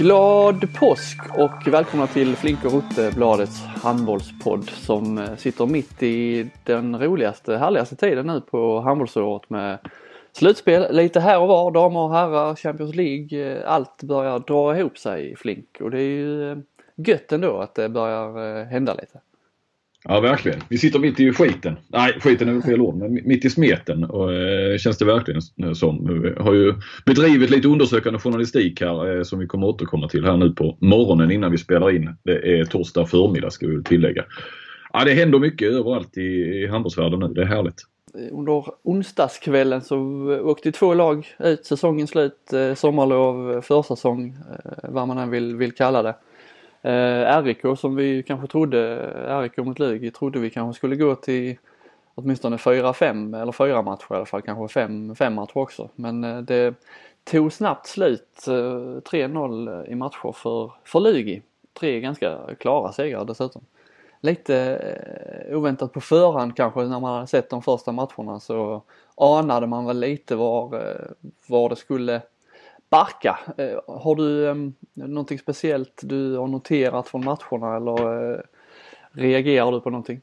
Glad påsk och välkomna till Flink och Rutte, bladets handbollspodd som eh, sitter mitt i den roligaste, härligaste tiden nu på handbollsåret med slutspel lite här och var, damer och herrar, Champions League, eh, allt börjar dra ihop sig i Flink och det är ju eh, gött ändå att det börjar hända lite. Ja, verkligen. Vi sitter mitt i skiten. Nej, skiten är väl fel ord, men mitt i smeten och, eh, känns det verkligen eh, som. Vi har ju bedrivit lite undersökande journalistik här eh, som vi kommer återkomma till här nu på morgonen innan vi spelar in. Det är torsdag förmiddag ska vi tillägga. Ja, det händer mycket överallt i, i handbollsvärlden nu. Det är härligt. Under onsdagskvällen så åkte två lag ut, säsongen slut, eh, sommarlov, eh, försäsong, eh, vad man än vill, vill kalla det. Eh, RIK som vi kanske trodde, RIK mot Lugi trodde vi kanske skulle gå till åtminstone 4-5 eller 4 matcher i alla fall, kanske 5, 5 matcher också. Men eh, det tog snabbt slut, eh, 3-0 i matcher för, för Lugi. Tre ganska klara segrar dessutom. Lite eh, oväntat på förhand kanske när man hade sett de första matcherna så anade man väl lite var, eh, var det skulle Barka, eh, har du um, någonting speciellt du har noterat från matcherna eller uh, reagerar du på någonting?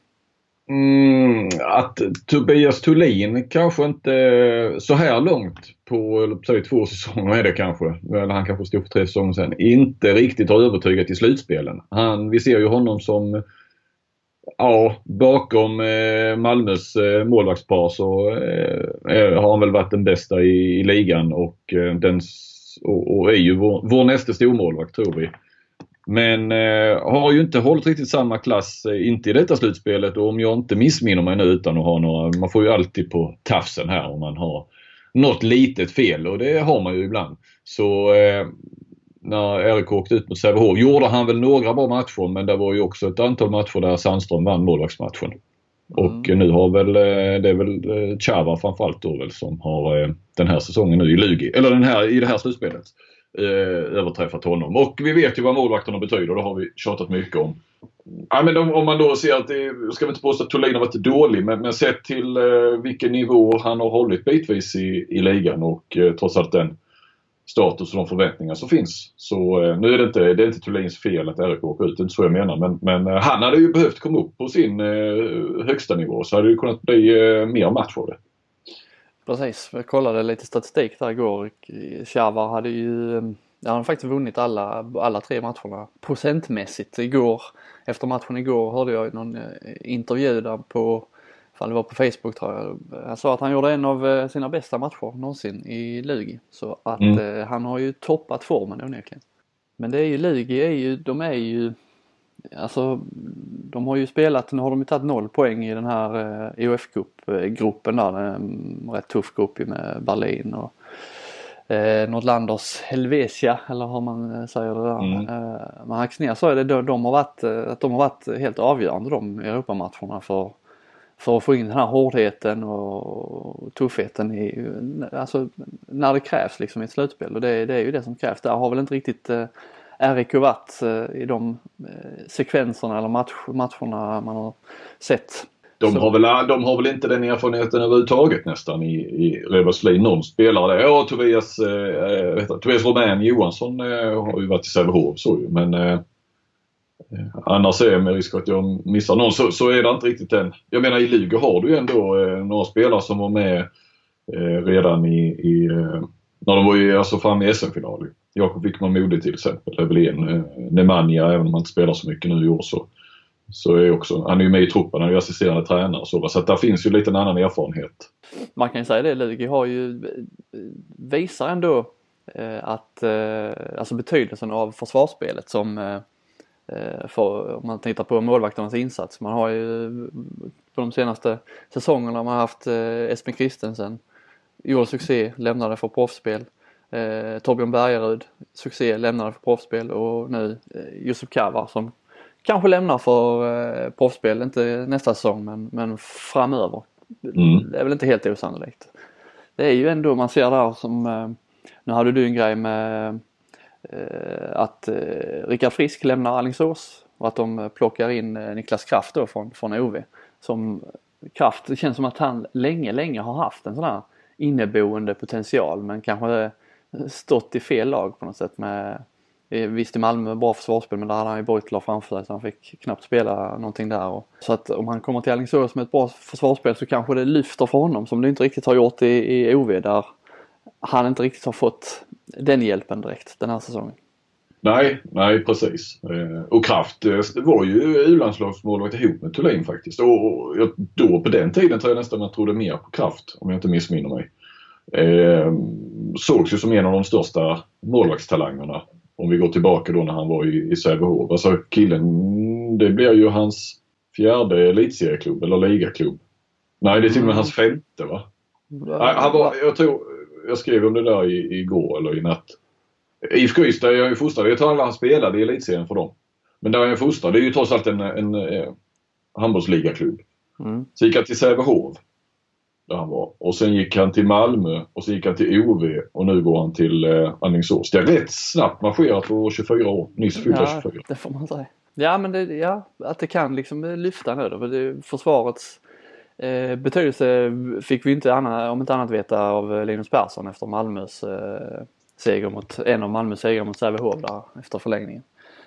Mm, att Tobias Thulin kanske inte eh, så här långt på säg, två säsonger är det kanske, eller han kanske stod för tre säsonger sedan, inte riktigt har övertygat i slutspelen. Han, vi ser ju honom som Ja, bakom eh, Malmös eh, målvaktspar så eh, har han väl varit den bästa i, i ligan och eh, den och, och är ju vår, vår nästa stormålvakt tror vi. Men eh, har ju inte hållit riktigt samma klass, eh, inte i detta slutspelet och om jag inte missminner mig nu utan att ha några, man får ju alltid på tafsen här om man har något litet fel och det har man ju ibland. Så eh, när RIK åkte ut mot Sävehof gjorde han väl några bra matcher men det var ju också ett antal matcher där Sandström vann målvaktsmatchen. Och mm. nu har väl, eh, det är väl eh, Chava framförallt då väl som har eh, den här säsongen nu i Lugi, eller den här, i det här slutspelet överträffat honom. Och vi vet ju vad målvakterna betyder, det har vi tjatat mycket om. Ja, men om, man då ser att det, ska vi inte påstå att Thulin har varit dålig, men, men sett till eh, vilken nivå han har hållit bitvis i, i ligan och eh, trots allt den status och de förväntningar som finns. Så eh, nu är det inte, det är inte Thulins fel att RIK åker ut, det är inte så jag menar. Men, men eh, han hade ju behövt komma upp på sin eh, högsta nivå så hade det kunnat bli eh, mer match av det. Precis, jag kollade lite statistik där igår. Xhava hade ju eh, han har faktiskt vunnit alla, alla tre matcherna procentmässigt. Igår, efter matchen igår hörde jag någon eh, intervju där på Fan, det var på Facebook tror jag. Han sa att han gjorde en av eh, sina bästa matcher någonsin i Lugi. Så att mm. eh, han har ju toppat formen onekligen. Men det är ju Lugi är ju, de är ju Alltså de har ju spelat, nu har de ju tagit noll poäng i den här eh, EOF Cup-gruppen där. En rätt tuff grupp med Berlin och eh, Nordlanders Helvetia eller hur man eh, säger det där. Mm. Eh, men Axnér sa ju det, de har varit, eh, att de har varit helt avgörande de Europamatcherna för för att få in den här hårdheten och tuffheten i, alltså när det krävs liksom i ett slutspel och det, det är ju det som krävs. Där har väl inte riktigt eh, RIK varit eh, i de eh, sekvenserna eller match, matcherna man har sett. De har, väl, de har väl inte den erfarenheten överhuvudtaget nästan i, i Reberslin. Någon spelare Ja, Tobias, eh, Tobias Romän Johansson eh, har ju varit i Sävehof så ju men eh, Eh, Eh, annars är det med risk att jag missar någon så, så är det inte riktigt den. Jag menar i Lugo har du ju ändå eh, några spelare som var med eh, redan i, i eh, när de var ju alltså fram i SM-final. Jakob Wickman Modig till exempel är väl en. Eh, Nemanja, även om han inte spelar så mycket nu i år så, så är också, han är ju med i truppen, han är ju assisterande tränare och så. Så att där finns ju lite en annan erfarenhet. Man kan ju säga det, Lugi har ju, eh, visar ändå eh, att, eh, alltså betydelsen av försvarsspelet som Eh, för, om man tittar på målvakternas insats. Man har ju på de senaste säsongerna man har haft eh, Espen Christensen, gjorde succé, lämnade för proffsspel. Eh, Torbjörn Bergarud, succé, lämnade för proffsspel och nu eh, Josef Kavar som kanske lämnar för eh, proffsspel, inte nästa säsong men, men framöver. Mm. Det är väl inte helt osannolikt. Det är ju ändå, man ser där som, eh, nu hade du en grej med Eh, Eh, att eh, Rickard Frisk lämnar Alingsås och att de eh, plockar in Niklas Kraft då från, från OV. Som Kraft, det känns som att han länge, länge har haft en sån här inneboende potential men kanske stått i fel lag på något sätt med Visst i Malmö bra försvarsspel men där hade han ju Beutler framför sig så han fick knappt spela någonting där. Och, så att om han kommer till Alingsås med ett bra försvarsspel så kanske det lyfter för honom som det inte riktigt har gjort i, i OV där han inte riktigt har fått den hjälpen direkt den här säsongen. Nej, nej precis. Eh, och Kraft eh, var ju u-landslagsmålvakt ihop med Thulin faktiskt. Och då på den tiden tror jag nästan man trodde mer på Kraft om jag inte missminner mig. Eh, sågs ju som en av de största målvaktstalangerna. Om vi går tillbaka då när han var i, i Sävehof. Alltså killen, det blir ju hans fjärde elitserieklubb eller ligaklubb. Nej, det är till och med mm. hans femte va? Han var, jag tror, jag skrev om det där i, igår eller i natt. IFK Ystad är han ju fostrad. Jag tror alla han spelade i elitserien för dem. Men där är han fostrad. Det är ju trots allt en, en, en eh, handbollsligaklubb. Mm. Så gick han till Sävehof. Där han var. Och sen gick han till Malmö och sen gick han till OV och nu går han till eh, Alingsås. Det är rätt snabbt marscherat på 24 år. Nyss fyllda ja, 24. det får man säga. Ja men det, ja, att det kan liksom lyfta nu då. För det, försvarets eh, betydelse fick vi inte anna, om inte annat veta av Linus Persson efter Malmös eh, seger mot, en av Malmös segrar mot Sävehof där efter förlängningen.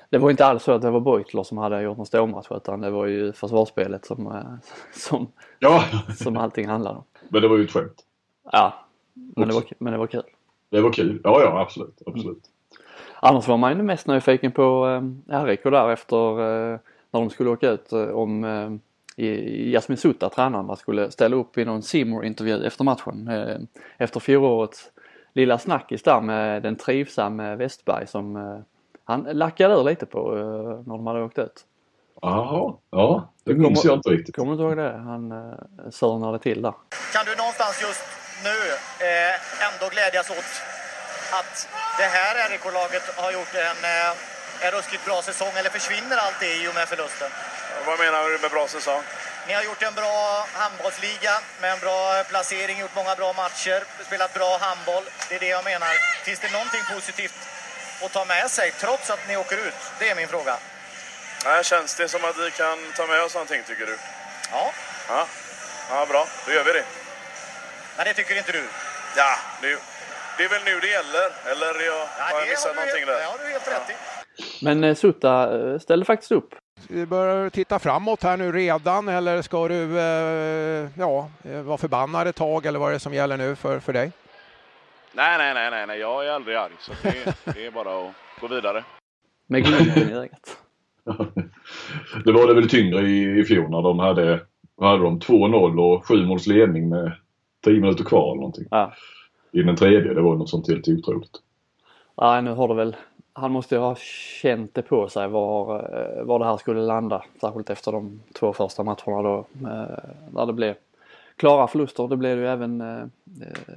Det var inte alls så att det var Beutler som hade gjort någon stormatch utan det var ju försvarsspelet som, eh, som, ja. som allting handlade om. Men det var ju ett skämt. Ja, men det, var, men det var kul. Det var kul, ja ja absolut. absolut. Mm. Annars var man ju mest nyfiken på eh, RIK där efter eh, när de skulle åka ut eh, om eh, Jasmin Sutta, tränaren, skulle ställa upp i någon simor intervju efter matchen. Eh, efter fjolårets lilla snackis där med den trivsamme Westberg som eh, han lackade ur lite på eh, när de hade åkt ut. Jaha, ja det minns jag inte riktigt. Kommer du inte ihåg det? Han eh, sörnade till där. Kan du någonstans just nu eh, ändå glädjas åt att det här RIK-laget har gjort en, eh, en ruskigt bra säsong eller försvinner allt det i och med förlusten? Vad menar du med bra säsong? Ni har gjort en bra handbollsliga med en bra placering, gjort många bra matcher, spelat bra handboll. Det är det jag menar. Finns det någonting positivt att ta med sig trots att ni åker ut? Det är min fråga. Nej, känns det som att vi kan ta med oss någonting tycker du? Ja. Ja, ja bra. Då gör vi det. Men det tycker inte du? Ja, det, det är väl nu det gäller. Eller jag, ja, har jag missat någonting helt, där? Det har du helt rätt i. Men eh, Sutta eh, ställde faktiskt upp du börjar titta framåt här nu redan eller ska du eh, ja, vara förbannad ett tag eller vad är det som gäller nu för, för dig? Nej, nej, nej, nej, nej, jag är aldrig arg så det, det är bara att gå vidare. Med glimten i ögat. det var det väl tyngre i, i fjol när de hade, hade de 2-0 och 7 måls ledning med 10 minuter kvar eller någonting. Ja. I den tredje, det var något sånt helt otroligt. Nej, nu har det väl han måste ju ha känt det på sig var, eh, var det här skulle landa. Särskilt efter de två första matcherna då. Eh, där det blev klara förluster. Det blev det ju även eh,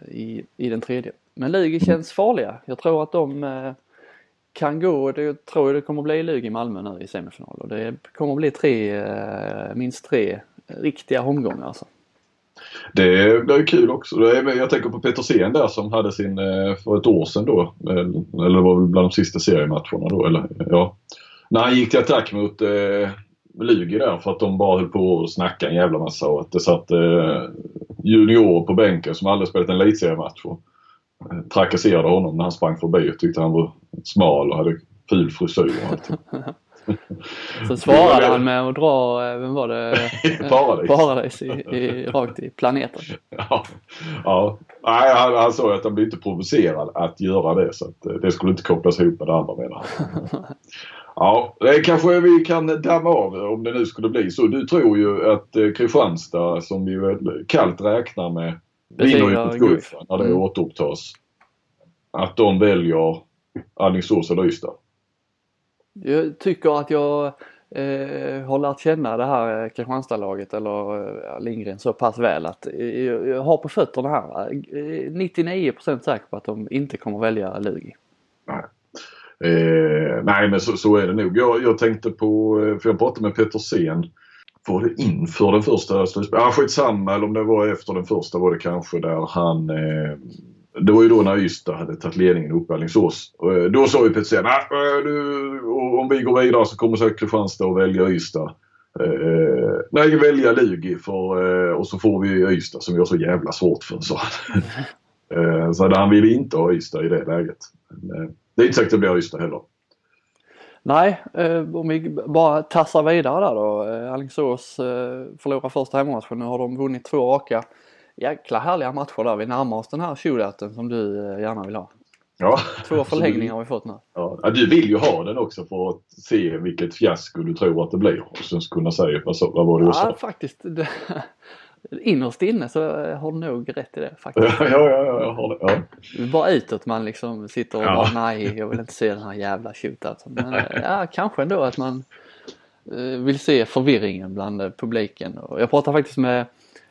i, i den tredje. Men Lugi känns farliga. Jag tror att de kan gå, det tror jag det kommer bli Lugi i Malmö nu i semifinal. Och det kommer bli tre, minst tre riktiga omgångar alltså. Det, det är kul också. Jag tänker på Petersen där som hade sin, eh, för ett år sedan då, eh, eller det var väl bland de sista seriematcherna då, eller ja. När han gick till attack mot eh, Lugi där för att de bara höll på och snacka en jävla massa och att det satt eh, juniorer på bänken som aldrig spelat en elitseriematch och eh, trakasserade honom när han sprang förbi och tyckte han var smal och hade ful frisyr och allt. Så svarade han med att dra, eh, vem var det? Paradis. Paradis i, i, rakt i planeten. Ja, ja. Nej, han, han sa att han blev inte provocerad att göra det så att eh, det skulle inte kopplas ihop med det andra menar han. Ja, det kanske vi kan damma av om det nu skulle bli så. Du tror ju att eh, Kristianstad som vi väl kallt räknar med vinner ju mot Guif när det mm. återupptas. Att de väljer Alingsås eller Ystad. Jag tycker att jag eh, har lärt känna det här eh, Kristianstadlaget eller eh, Lindgren så pass väl att eh, jag har på fötterna här 99% eh, säker på att de inte kommer välja Lugi. Nej. Eh, nej men så, så, är det nog. Jag, jag tänkte på, eh, för jag pratade med Petersen var det inför den första slutspelet? Ah, skitsamma eller om det var efter den första var det kanske där han eh, det var ju då när Ystad hade tagit ledningen upp i Alingsås. Eh, då sa ju Petersen att eh, om vi går vidare så kommer säkert Kristianstad att välja Ystad. Eh, eh nej, välja Lugi för, eh, och så får vi Ystad som vi har så jävla svårt för, sa han. eh, så han ville inte ha Ystad i det läget. Men, eh, det är inte säkert att det blir Ystad heller. Nej, eh, om vi bara tassar vidare där då. Eh, Alingsås eh, förlorar första hemmamatchen. Nu har de vunnit två raka. Jäkla härliga matcher där. Vi närmar oss den här shootouten som du eh, gärna vill ha. Ja. Två förlängningar har vi fått nu. Ja, du vill ju ha den också för att se vilket fiasko du tror att det blir och sen kunna säga vad, så, vad var det du Ja, sa? faktiskt. Det, innerst inne så eh, har du nog rätt i det faktiskt. Ja, ja, ja, jag har det. Ja. Bara utåt man liksom sitter och Ja. bara nej, jag vill inte se den här jävla shootouten. Men eh, ja, kanske ändå att man vill se förvirringen bland publiken. Jag pratade faktiskt med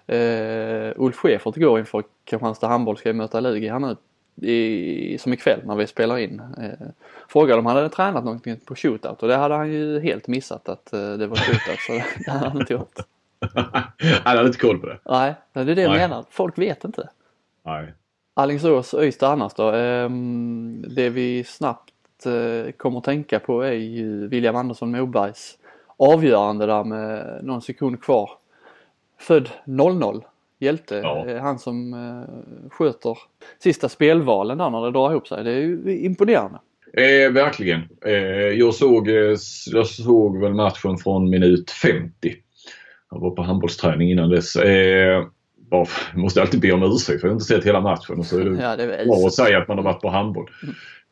eh, Ulf Schäfert igår inför Kristianstad handboll ska möta Lugi här nu i, som ikväll när vi spelar in. Eh, frågade om han hade tränat någonting på shootout och det hade han ju helt missat att eh, det var shootout så det hade han inte gjort. Han hade inte koll på det. Nej, det är det jag menar. Folk vet inte. Nej. Alingsås Ystad annars då. Ehm, det vi snabbt eh, kommer att tänka på är ju William Andersson Mobergs avgörande där med någon sekund kvar. Född 00. Hjälte. Ja. Eh, Han som eh, sköter sista spelvalen där när det drar ihop sig. Det är ju imponerande. Eh, verkligen. Eh, jag, såg, eh, jag såg väl matchen från minut 50. Jag var på handbollsträning innan dess. Eh, bara, måste alltid be om ursäkt för jag har inte sett hela matchen. Och så är det Ja, det är bra att säga att man har varit på handboll.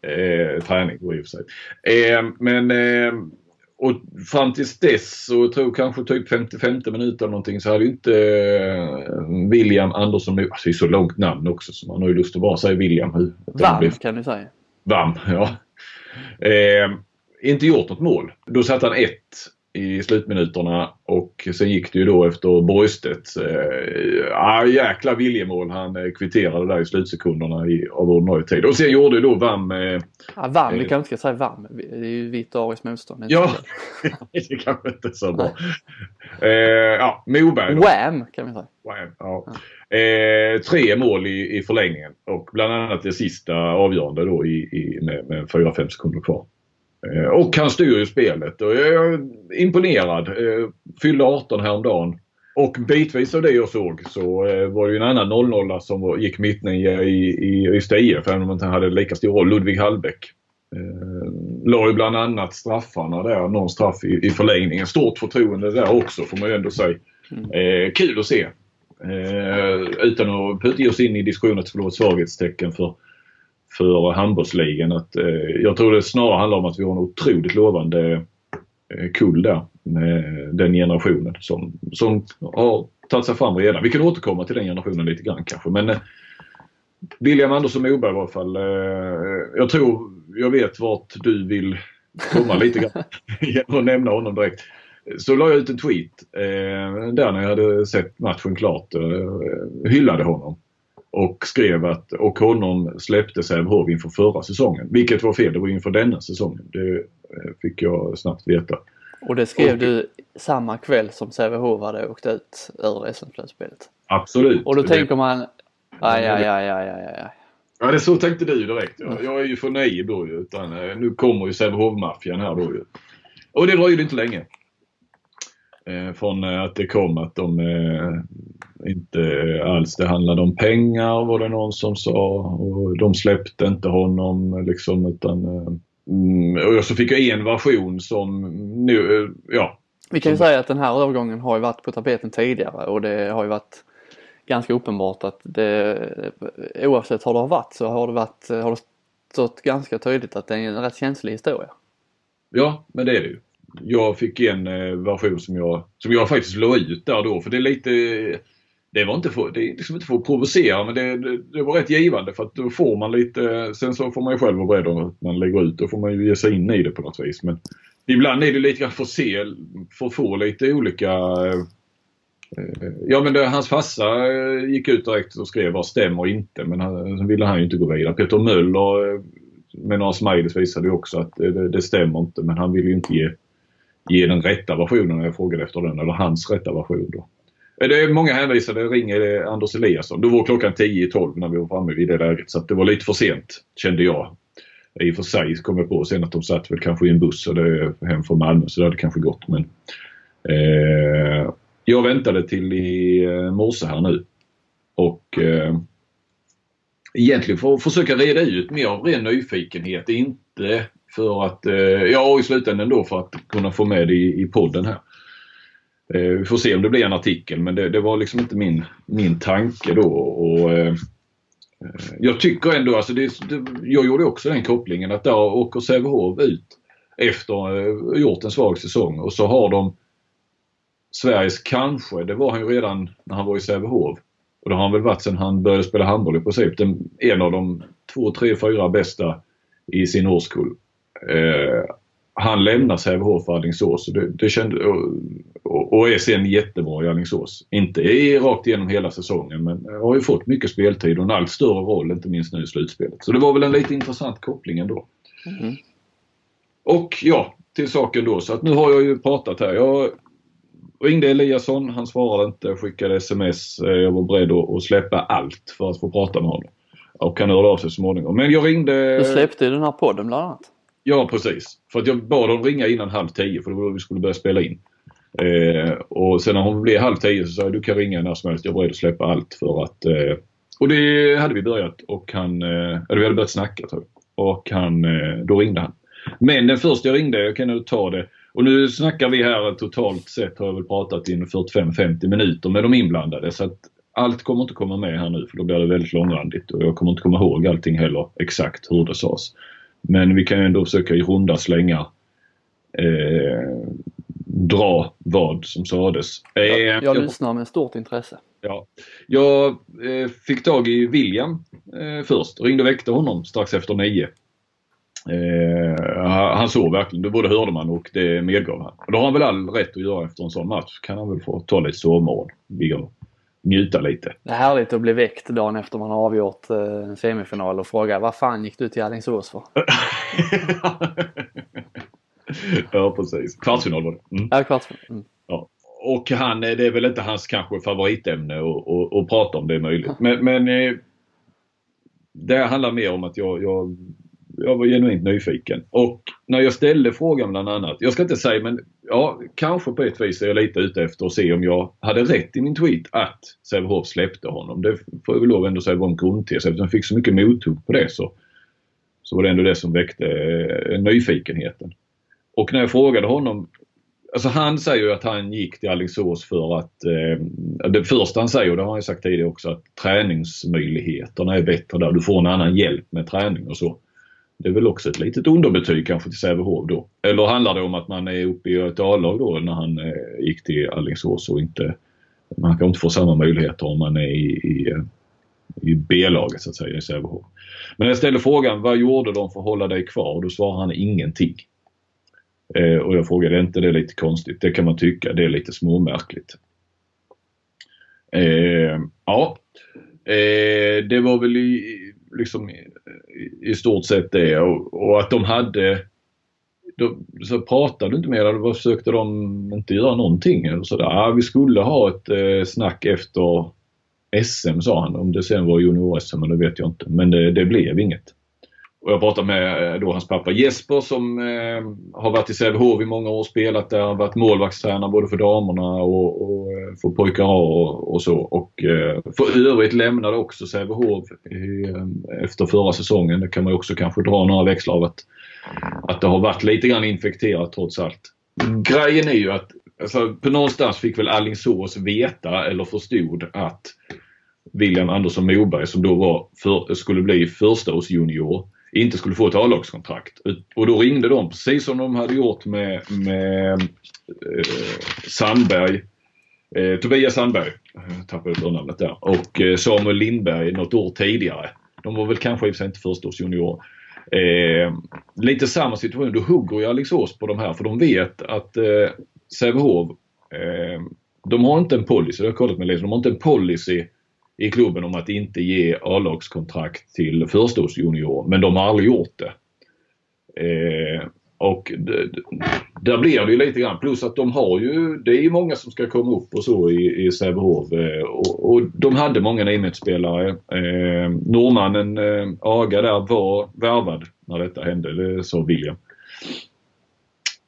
Eh, träning i och för sig. Eh, men och fram tills dess så tror jag kanske typ 55 minuter eller någonting så hade ju inte eh, William Andersson, alltså det är så långt namn också så man har ju lust att bara säga William. Varm kan du säga. Vam, ja. Eh, inte gjort något mål. Då satte han ett i slutminuterna och sen gick det ju då efter Borgstedt. Eh, ah, jäkla viljemål han eh, kvitterade där i slutsekunderna i, av ordinarie tid. Och sen gjorde ju då Vam... Eh, Ja, varm, vi Eh. kanske inte ska säga varm. Det är ju vitt och ariskt motstånd. ja, det kanske inte är så bra. Eh, ja, Moberg då. Wham kan vi säga. Ja. Eh, tre mål i, i förlängningen och bland annat det sista avgörande då i, i, med, med 4-5 sekunder kvar. Eh, och han styr ju spelet och jag är imponerad. Eh, fyllde 18 häromdagen. Och bitvis av det jag såg så eh, var det ju en annan 00 som gick mittnia i, i Ystad IF även om han inte hade lika stor roll. Ludvig Hallbäck. Eh, la ju bland annat straffarna där, någon straff i, i förlängningen. Stort förtroende där också får man ju ändå säga. Eh, kul att se. Eh, utan att putta oss in i diskussionen att det skulle vara ett svaghetstecken för, för handbollsligan. Att, eh, jag tror det snarare handlar om att vi har en otroligt lovande eh, kull där med den generationen som, som har tagit sig fram redan. Vi kan återkomma till den generationen lite grann kanske men eh, William Andersson Moberg i alla fall. Eh, jag tror jag vet vart du vill komma lite grann genom att nämna honom direkt. Så la jag ut en tweet eh, där när jag hade sett matchen klart. Eh, hyllade honom. Och skrev att och honom släppte Sävehof inför förra säsongen. Vilket var fel, det var inför denna säsongen. Det eh, fick jag snabbt veta. Och det skrev Och- du samma kväll som Sävehof hade åkt ut ur SM-slutspelet. Absolut. Och då tänker man, aj, aj, aj, aj, aj, aj. Ja, det så tänkte du direkt. Ja. Jag är ju för naiv då ju. Utan, eh, nu kommer ju Sävehof-maffian här då ju. Och det dröjde inte länge. Eh, från eh, att det kom att de eh, inte alls det handlade om pengar var det någon som sa. Och de släppte inte honom liksom utan mm, och så fick jag en version som nu, ja. Vi kan ju säga att den här övergången har ju varit på tapeten tidigare och det har ju varit ganska uppenbart att det oavsett hur det har varit så har det varit, har det stått ganska tydligt att det är en rätt känslig historia. Ja, men det är det ju. Jag fick en eh, version som jag, som jag faktiskt la ut där då. För det är lite det var inte för, det är liksom inte för att provocera men det, det, det var rätt givande. För att då får man lite, sen så får man ju själv vara beredd om att man lägger ut, då får man ju ge sig in i det på något vis. Men ibland är det lite grann för att se, för att få lite olika eh, Ja men det, hans farsa eh, gick ut direkt och skrev vad stämmer inte? Men han, sen ville han ju inte gå vidare. Peter Möller med några smileys visade ju också att det, det, det stämmer inte. Men han ville ju inte ge, ge den rätta versionen när jag frågade efter den eller hans rätta version då. Eh, det är många hänvisade, ringer Anders Eliasson. Då var klockan 10-12 när vi var framme vid det läget så att det var lite för sent kände jag. I och för sig kom jag på sen att de satt väl kanske i en buss och det är hem från Malmö så det hade kanske gått men eh, jag väntade till i eh, morse här nu och eh, egentligen för att försöka reda ut mer av ren nyfikenhet. Inte för att, eh, ja ja i slutändan då för att kunna få med det i, i podden här. Eh, vi får se om det blir en artikel men det, det var liksom inte min, min tanke då. Och, eh, eh jag tycker ändå, alltså det, det, jag gjorde också den kopplingen att där åker Sävehof ut efter gjort en svag säsong och så har de Sveriges kanske, det var han ju redan när han var i Sävehof. Och det har han väl varit sedan han började spela handboll i princip. Den, en av de två, tre, fyra bästa i sin årskull. Eh, han lämnar Sävehof för Alingsås och, det, det kände, och, och, är sen jättebra i Alingsås. Inte i, rakt igenom hela säsongen men har ju fått mycket speltid och en allt större roll inte minst nu i slutspelet. Så det var väl en lite intressant koppling ändå. Mm. Och ja, till saken då så att nu har jag ju pratat här. Jag ringde Eliasson, han svarade inte, skickade sms. Eh, jag var beredd att släppa allt för att få prata med honom. Och han hörde av sig så småningom. Men jag ringde... Du släppte ju den här podden bland annat. Ja precis. För att jag bad honom ringa innan halv tio för det var då vi skulle börja spela in. Eh, och sen när hon blev halv tio så sa jag du kan ringa när som helst. Jag är beredd att släppa allt för att... Eh, och det hade vi börjat och han... Eh, eller vi hade börjat snacka tror jag. Och han... Eh, då ringde han. Men den första jag ringde, jag kan nu ta det. Och nu snackar vi här totalt sett har jag väl pratat i 45-50 minuter med de inblandade. Så att allt kommer inte komma med här nu för då blir det väldigt långrandigt och jag kommer inte komma ihåg allting heller exakt hur det sades. Men vi kan ju ändå försöka i runda slängar eh, dra vad som sades. Eh, jag, jag lyssnar med stort intresse. Ja. Jag eh, fick tag i William eh, först och ringde och väckte honom strax efter nio. Eh, han såg verkligen, det både hörde man och det medgav han. Och det har han väl all rätt att göra efter en sån match. kan han väl få ta lite sovmorgon. Njuta lite. Det är härligt att bli väckt dagen efter man har avgjort eh, en semifinal och fråga vad fan gick du till Alingsås för? ja precis. Kvartsfinal var det. Mm. Ja, kvartsfinal. Mm. Ja. Och han, det är väl inte hans kanske favoritämne att, att, prata om det är möjligt. Men, men eh, det handlar mer om att jag, jag jag var genuint nyfiken. Och när jag ställde frågan bland annat, jag ska inte säga men ja, kanske på ett vis är jag lite ute efter att se om jag hade rätt i min tweet att Sävehof släppte honom. Det får jag väl lov ändå säga var en grundtes eftersom jag fick så mycket mothugg på det så, så var det ändå det som väckte eh, nyfikenheten. Och när jag frågade honom Alltså han säger ju att han gick till Alingsås för att, eh, det första han säger, och det har han sagt tidigare också, att träningsmöjligheterna är bättre där. Du får en annan hjälp med träning och så. Det är väl också ett litet underbetyg kanske till Sävehof då. Eller handlar det om att man är uppe i ett A-lag då när han eh, gick till Alingsås och inte man kan inte få samma möjligheter om man är i, i, eh, i B-laget så att säga i Sävehof. Men när jag ställde frågan vad gjorde de för att hålla dig kvar? Då svarade han ingenting. Eh, och jag frågade, är inte det lite konstigt? Det kan man tycka, det är lite småmärkligt. Eh, ja, eh, det var väl i, liksom Eh, i stort sett det och, och att de hade de, så pratade du inte med dem? Försökte de inte göra någonting? Eller så där. vi skulle ha ett eh, snack efter SM sa han. Om det sen var junior-SM det vet jag inte. Men det, det blev inget. Och jag pratade med eh, då hans pappa Jesper som eh, har varit i Sävehof i många år och spelat där. Han har varit målvaktstränare både för damerna och, och eh, för pojkar och, och så. Och eh, för övrigt lämnade också Sävehof eh, efter förra säsongen. Det kan man också kanske dra några växlar av att, att det har varit lite grann infekterat trots allt. Grejen är ju att alltså, på någonstans fick väl Allingsås veta eller förstod att William Andersson Moberg som då var för, skulle bli förstaårsjunior inte skulle få ett A-lagskontrakt. Och då ringde de precis som de hade gjort med, med eh, Sandberg. Eh, Tobias Sandberg, eh, jag tappade förnamnet där, och eh, Samuel Lindberg något år tidigare. De var väl kanske i och för sig inte förstaårsjuniorer. Eh, lite samma situation. Då hugger ju Alingsås på de här för de vet att eh, Sävehof, eh, de har inte en policy, det har jag kollat med Lisa, de har inte en policy i klubben om att inte ge A-lagskontrakt till förstårsjuniorer. Men de har aldrig gjort det. Eh, och där blir det ju lite grann. Plus att de har ju, det är ju många som ska komma upp och så i, i Sävehof. Eh, och, och, de hade många Nimet-spelare. Eh, norrmannen eh, Aga där var värvad när detta hände, det sa William.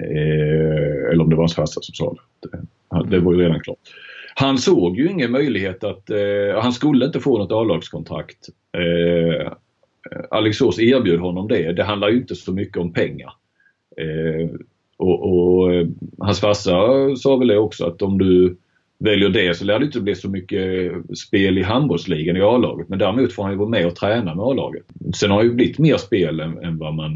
Eh, eller om det var hans farsa som sa det. Det, det var ju redan klart. Han såg ju ingen möjlighet att, eh, han skulle inte få något A-lagskontrakt. Eh, Alexås erbjöd honom det. Det handlar ju inte så mycket om pengar. Eh, och, och eh, hans farsa sa väl det också att om du väljer det så lär det inte bli så mycket spel i handbollsligan i A-laget. Men däremot får han ju vara med och träna med A-laget. Sen har det ju blivit mer spel än, än, vad man,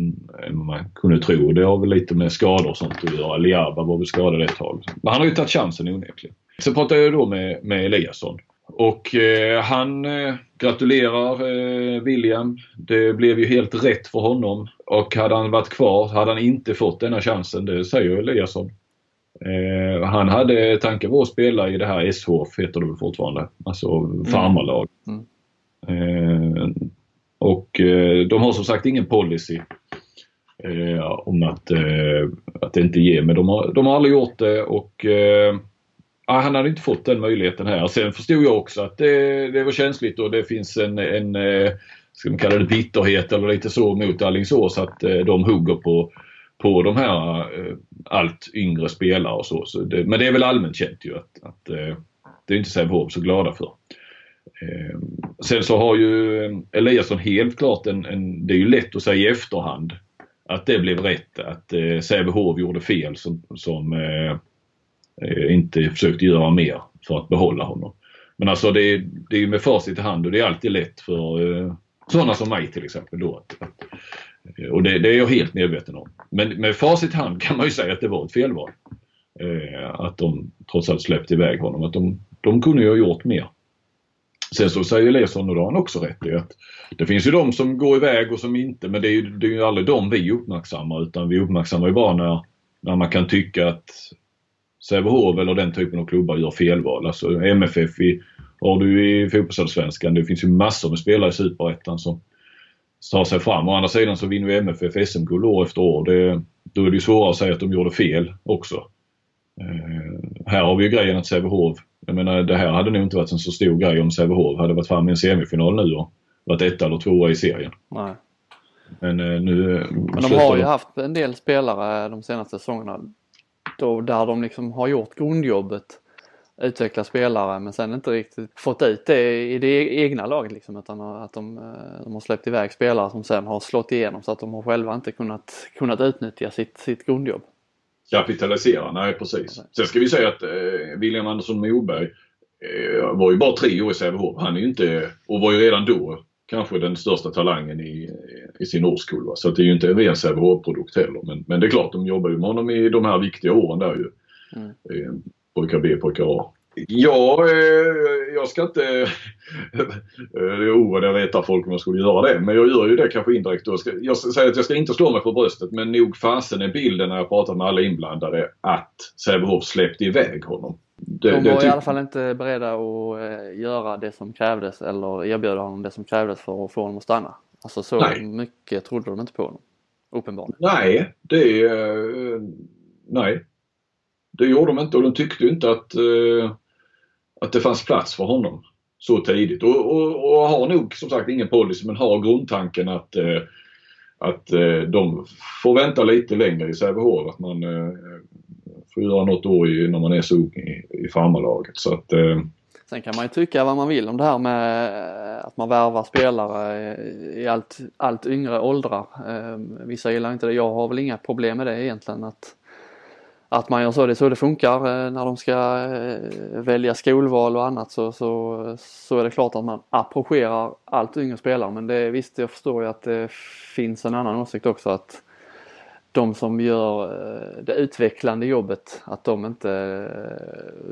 än vad man kunde tro. Det har väl lite med skador och sånt att göra. Liaba var väl skadad ett tag. Men han har ju tagit chansen onekligen. Sen pratade jag då med, med Eliasson. Och eh, han eh, gratulerar eh, William. Det blev ju helt rätt för honom. Och hade han varit kvar hade han inte fått denna chansen. Det säger Eliasson. Eh, han hade tanken på att spela i det här SHF, heter det väl fortfarande, alltså farmarlag. Mm. Eh, och eh, de har som sagt ingen policy eh, om att, eh, att det inte ger, men de har, de har aldrig gjort det och eh, han hade inte fått den möjligheten här. Sen förstod jag också att det, det var känsligt och det finns en, en ska man kalla det bitterhet eller lite så mot Alingsås att de hugger på på de här allt yngre spelare och så. så det, men det är väl allmänt känt ju att, att eh, det är inte Sävehof så glada för. Eh, sen så har ju eh, Eliasson helt klart en, en, det är ju lätt att säga i efterhand att det blev rätt. Att eh, Sävehof gjorde fel som, som eh, inte försökte göra mer för att behålla honom. Men alltså det, det är ju med facit i hand och det är alltid lätt för eh, sådana som mig till exempel då att, att och det, det, är jag helt medveten om. Men med facit i hand kan man ju säga att det var ett felval. Eh, att de trots allt släppte iväg honom. Att de, de kunde ju ha gjort mer. Sen så säger Lesson, och då har han också rätt i, att det finns ju de som går iväg och som inte, men det är ju, det är ju aldrig de vi uppmärksammar utan vi uppmärksammar ju bara när, när man kan tycka att Sävehof eller den typen av klubbar gör felval. Alltså MFF i, har du i fotbollsallsvenskan, det finns ju massor med spelare i superettan som tar sig fram. Å andra sidan så vinner ju MFF SM-guld år efter år. Det, då är det ju svårare att säga att de gjorde fel också. Eh, här har vi ju grejen att Sävehof, jag menar det här hade nog inte varit en så stor grej om Sävehof hade varit framme i en semifinal nu och varit etta eller tvåa i serien. Nej. Men eh, nu... Men de har ju haft en del spelare de senaste säsongerna då, där de liksom har gjort grundjobbet utveckla spelare men sen inte riktigt fått ut det i det egna laget liksom utan att de, eh, de har släppt iväg spelare som sen har slått igenom så att de har själva inte kunnat, kunnat utnyttja sitt, sitt grundjobb. Kapitalisera, nej precis. Sen ska vi säga att eh, William Andersson Moberg eh, var ju bara tre år i Sävehof. Han är ju inte, och var ju redan då kanske den största talangen i, i sin årskull. Så det är ju inte en ren Sävehof-produkt heller. Men, men det är klart, de jobbar ju med honom i de här viktiga åren där ju. Mm. Eh, pojkar B, pojkar A. Ja, eh, jag ska inte... Det är oroande att reta folk om jag skulle göra det. Men jag gör ju det kanske indirekt. Jag säger att jag ska inte slå mig för bröstet men nog fasen är bilden när jag pratar med alla inblandade att Sävehof släppte iväg honom. Det, De var det, i alla fall inte beredda att eh, göra det som krävdes eller erbjuda honom det som krävdes för att få honom att stanna. Alltså så nej. mycket trodde de inte på honom. Uppenbarligen. Nej, det... Nej, det gjorde de inte och de tyckte inte att, eh, att det fanns plats för honom så tidigt. Och, och, och, har nog som sagt ingen policy men har grundtanken att, eh, att eh, de får vänta lite längre i Sävehof. Att man eh, får göra något år i, när man är så ung i, i farmarlaget. Så att, eh, Sen kan man ju tycka vad man vill om det här med eh, att man värvar spelare i allt, allt yngre åldrar. Eh, vissa gillar inte det. Jag har väl inga problem med det egentligen. att att man gör så. Det är så det funkar eh, när de ska eh, välja skolval och annat så, så, så är det klart att man approcherar allt yngre spelare men det, visst jag förstår ju att det finns en annan åsikt också att de som gör eh, det utvecklande jobbet att de inte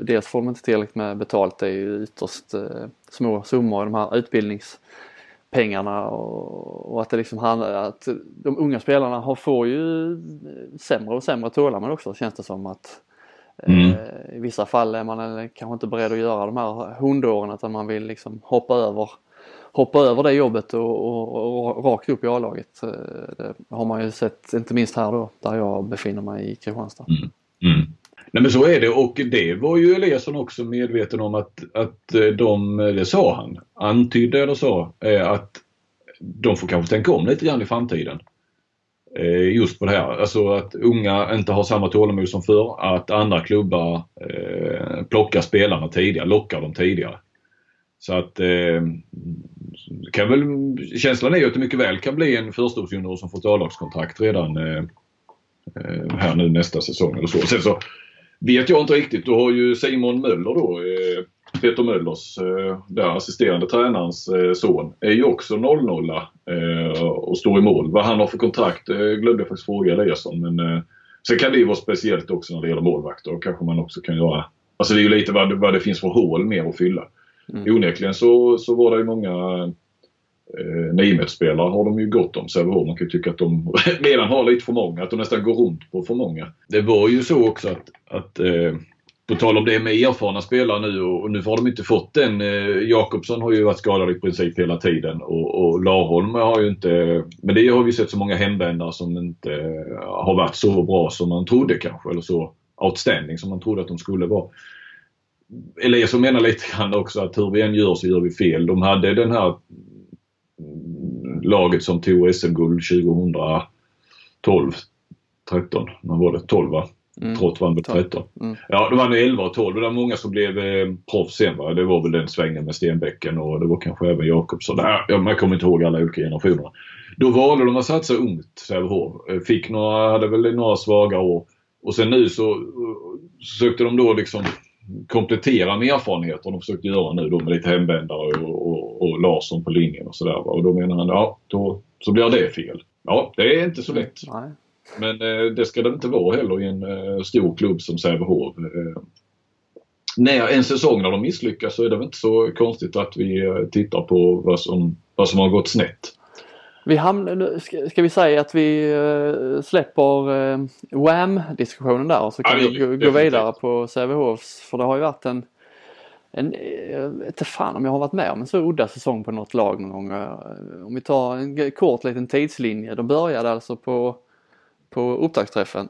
dels får de inte tillräckligt med betalt det är ju ytterst små summor i de här utbildnings pengarna och, och, att det liksom handlar att de unga spelarna har, får ju sämre och sämre tålamod också känns det som att mm. eh, i vissa fall är man kanske inte beredd att göra de här hundåren utan man vill liksom hoppa över hoppa över det jobbet och, och, och rakt upp i A-laget. Eh, det har man ju sett inte minst här då där jag befinner mig i Kristianstad. Mm. Nej men så är det och det var ju Eliasson också medveten om att, att eh, de, eh, det sa han, antydde eller sa, eh, att de får kanske tänka om lite grann i framtiden. Just på det här, alltså att unga inte har samma tålamod som förr, att andra klubbar plockar spelarna tidigare, lockar dem tidigare. Så att kan väl, känslan är ju att det mycket väl kan bli en förstagångsjunior som får ett A-lagskontrakt redan här nu nästa säsong eller så. Sen så vet jag inte riktigt. Du har ju Simon Möller då. Eh, Peter Möllers, eh, där assisterande tränarens eh, son, är ju också 0-0 eh, och står i mål. Vad han har för kontrakt eh, glömde jag faktiskt fråga Eliasson. Men eh, sen kan det ju vara speciellt också när det gäller målvakter. Och kanske man också kan göra Alltså det är ju lite vad, vad det finns för hål mer att fylla. Mm. Onekligen så, så var det ju många eh, Nimet-spelare har de ju gott om. Sävehof. Man kan ju tycka att de redan har lite för många. Att de nästan går runt på för många. Det var ju så också att, att eh, på tal om det med erfarna spelare nu och, och nu har de inte fått den. Eh, Jakobsson har ju varit skadad i princip hela tiden och, och Larholm har ju inte... Men det har vi sett så många hemvändare som inte eh, har varit så bra som man trodde kanske. Eller så outstanding som man trodde att de skulle vara. Eliasson menar lite grann också att hur vi än gör så gör vi fel. De hade den här laget som tog SM-guld 2012, 13, när var det? 12 va? Mm. Trott vann med 13. Mm. Ja, det var 11 och 12. Det var många som blev eh, proffs sen. Va? Det var väl den svängen med Stenbäcken och det var kanske även Jakobsson. Ja, man kommer inte ihåg alla olika generationer. Då valde de att satsa ungt, Sävehof. Fick några, hade väl några svaga år. Och sen nu så försökte de då liksom komplettera med erfarenheter de försökte göra nu då med lite hemvändare och, och, och Larsson på linjen och sådär. Och då menar han, ja då så blir det fel. Ja, det är inte så lätt. Nej. Men eh, det ska det inte vara heller i en eh, stor klubb som Sävehof. Eh, när en säsong när de misslyckas så är det väl inte så konstigt att vi eh, tittar på vad som, vad som har gått snett. Vi hamnar, ska, ska vi säga att vi uh, släpper uh, Wham-diskussionen där och så kan ja, vi gå, gå vidare på Sävehofs för det har ju varit en, en eh, jag vet inte fan om jag har varit med om en så udda säsong på något lag någon gång. Eh, om vi tar en kort liten tidslinje. De började alltså på, på upptaktsträffen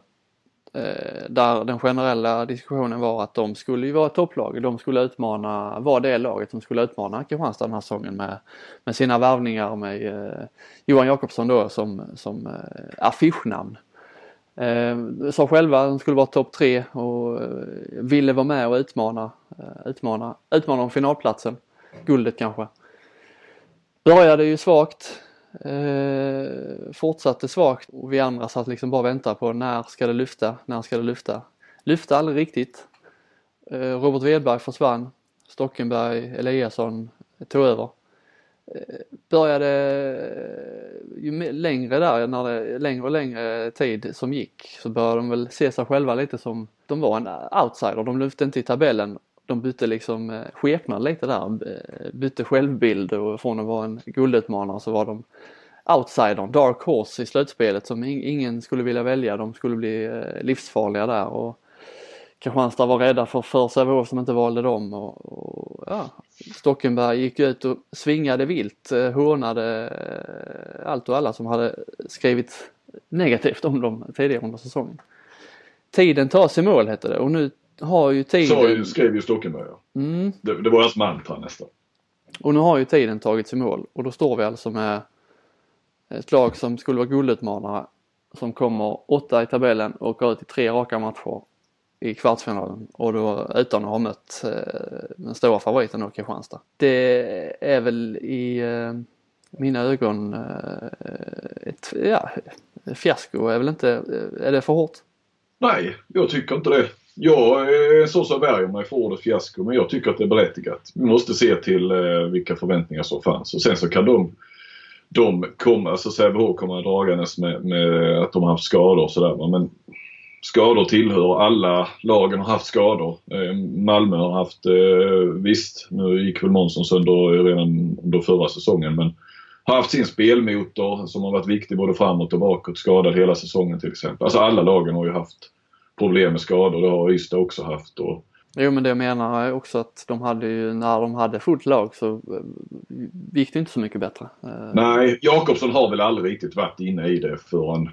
eh, där den generella diskussionen var att de skulle ju vara topplag. De skulle utmana, var det laget som skulle utmana Kristianstad den här säsongen med, med sina värvningar med eh, Johan Jakobsson då som, som eh, affischnamn. Eh, sa själva att de skulle vara topp tre och eh, ville vara med och utmana, eh, utmana, utmana om finalplatsen. Guldet kanske. Började ju svagt Eh, fortsatte svagt och vi andra satt liksom bara och väntade på när ska det lyfta, när ska det lyfta. Lyfte aldrig riktigt. Eh, Robert Wedberg försvann. Stockenberg, Eliasson tog över. Eh, Började eh, ju längre där, när det, längre och längre tid som gick så började de väl se sig själva lite som, de var en outsider, de lyfte inte i tabellen de bytte liksom eh, skepnad lite där, eh, bytte självbild och från att vara en guldutmanare så var de outsidern, dark horse i slutspelet som ingen skulle vilja välja. De skulle bli livsfarliga där och Kristianstad var rädda för, för Sävehof som inte valde dem och, och ja, Stockenberg gick ut och svingade vilt, hånade allt och alla som hade skrivit negativt om dem tidigare under säsongen. Tiden tas i mål hette det och nu har ju tiden... Så skrev ju Stockenberg ja. Mm. Det, det var hans mantra nästan. Och nu har ju tiden tagits i mål och då står vi alltså med ett lag som skulle vara guldutmanare som kommer åtta i tabellen och går ut i tre raka matcher i kvartsfinalen och då utan att ha mött eh, den stora favoriten då Kristianstad. Det är väl i eh, mina ögon eh, ett ja, fiasko är väl inte, eh, är det för hårt? Nej, jag tycker inte det. Jag är så som värjer mig för ordet fiasko men jag tycker att det är berättigat. Vi måste se till eh, vilka förväntningar som fanns och sen så kan de de kommer, alltså Sävehof kommer dragandes med, med att de har haft skador och sådär. Men skador tillhör, alla lagen har haft skador. Eh, Malmö har haft, eh, visst nu gick väl Månsson sönder redan under förra säsongen men har haft sin spelmotor som har varit viktig både framåt och bakåt. Skadad hela säsongen till exempel. Alltså alla lagen har ju haft problem med skador. Det har Ystad också haft. Och... Jo men det jag menar är också att de hade ju, när de hade fullt lag så eh, gick det inte så mycket bättre. Nej, Jakobsson har väl aldrig riktigt varit inne i det förrän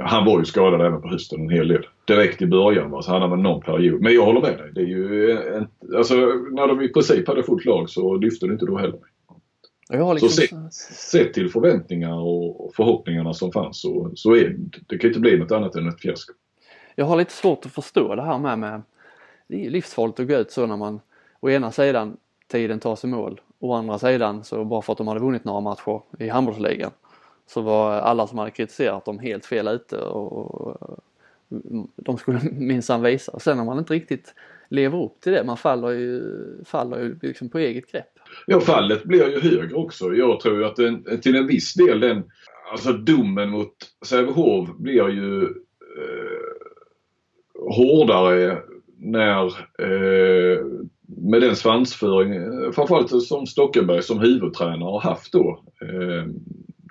han var ju skadad även på hösten en hel del. Direkt i början va, så han hade väl någon period. Men jag håller med dig. Det är ju en, alltså när de i princip hade fullt lag så lyfte det inte då heller. Liksom... Så sett, sett till förväntningar och förhoppningarna som fanns så, så är det kan inte bli något annat än ett fiasko jag har lite svårt att förstå det här med, med det är livsfarligt att gå ut så när man å ena sidan tiden tas i mål och å andra sidan så bara för att de hade vunnit några matcher i handbollsligan så var alla som hade kritiserat dem helt fel ute och de skulle minsann visa. Och sen om man inte riktigt lever upp till det, man faller ju, faller ju liksom på eget grepp. Ja, fallet blir ju högre också. Jag tror ju att den, till en viss del den, alltså domen mot Sävehof blir ju eh, hårdare när eh, med den svansföring, framförallt som Stockenberg som huvudtränare har haft då. Eh,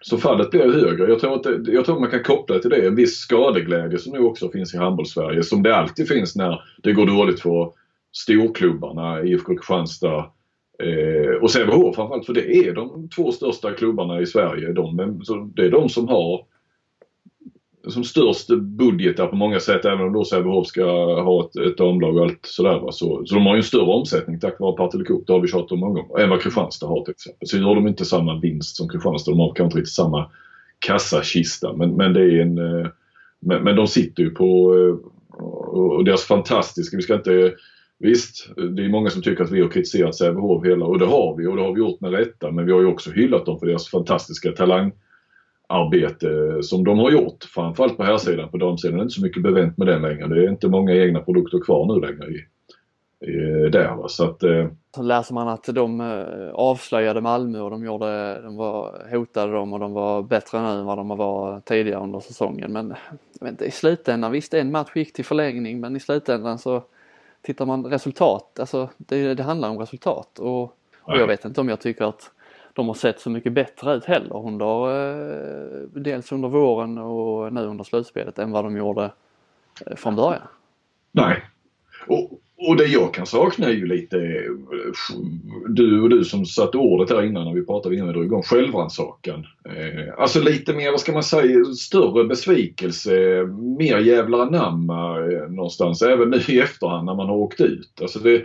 så fallet blir högre. Jag tror, att det, jag tror man kan koppla till det en viss skadeglädje som nu också finns i handbollssverige. Som det alltid finns när det går dåligt för storklubbarna, IFK Kristianstad eh, och Sävehof framförallt. För det är de två största klubbarna i Sverige. De, så det är de som har som störst budgetar på många sätt även om då Sävehof ska ha ett, ett omlag och allt sådär. Va? Så, så de har ju en större omsättning tack vare Partille Coop, det har vi tjatat om många gånger, än vad Kristianstad har till exempel. Så har de inte samma vinst som Kristianstad, de har kanske inte riktigt samma kassakista men, men det är en eh, men, men de sitter ju på eh, och deras fantastiska, vi ska inte Visst, det är många som tycker att vi har kritiserat Sävehof hela och det har vi och det har vi gjort med rätta men vi har ju också hyllat dem för deras fantastiska talang arbete som de har gjort. Framförallt på här sidan. På damsidan är det inte så mycket bevänt med det längre. Det är inte många egna produkter kvar nu längre i, i, där. Va? Så att, eh... Så läser man att de eh, avslöjade Malmö och de, gjorde, de var, hotade dem och de var bättre nu än vad de var tidigare under säsongen. Men inte, i slutändan, visst en match gick till förlängning men i slutändan så tittar man resultat, alltså det, det handlar om resultat och, och jag vet inte om jag tycker att de har sett så mycket bättre ut heller under eh, dels under våren och nu under slutspelet än vad de gjorde eh, från början. Nej. Och, och det jag kan sakna är ju lite eh, du och du som satte ordet här innan när vi pratade innan vi drog igång, självrannsakan. Eh, alltså lite mer, vad ska man säga, större besvikelse, mer jävla anamma eh, någonstans även nu i efterhand när man har åkt ut. Alltså det,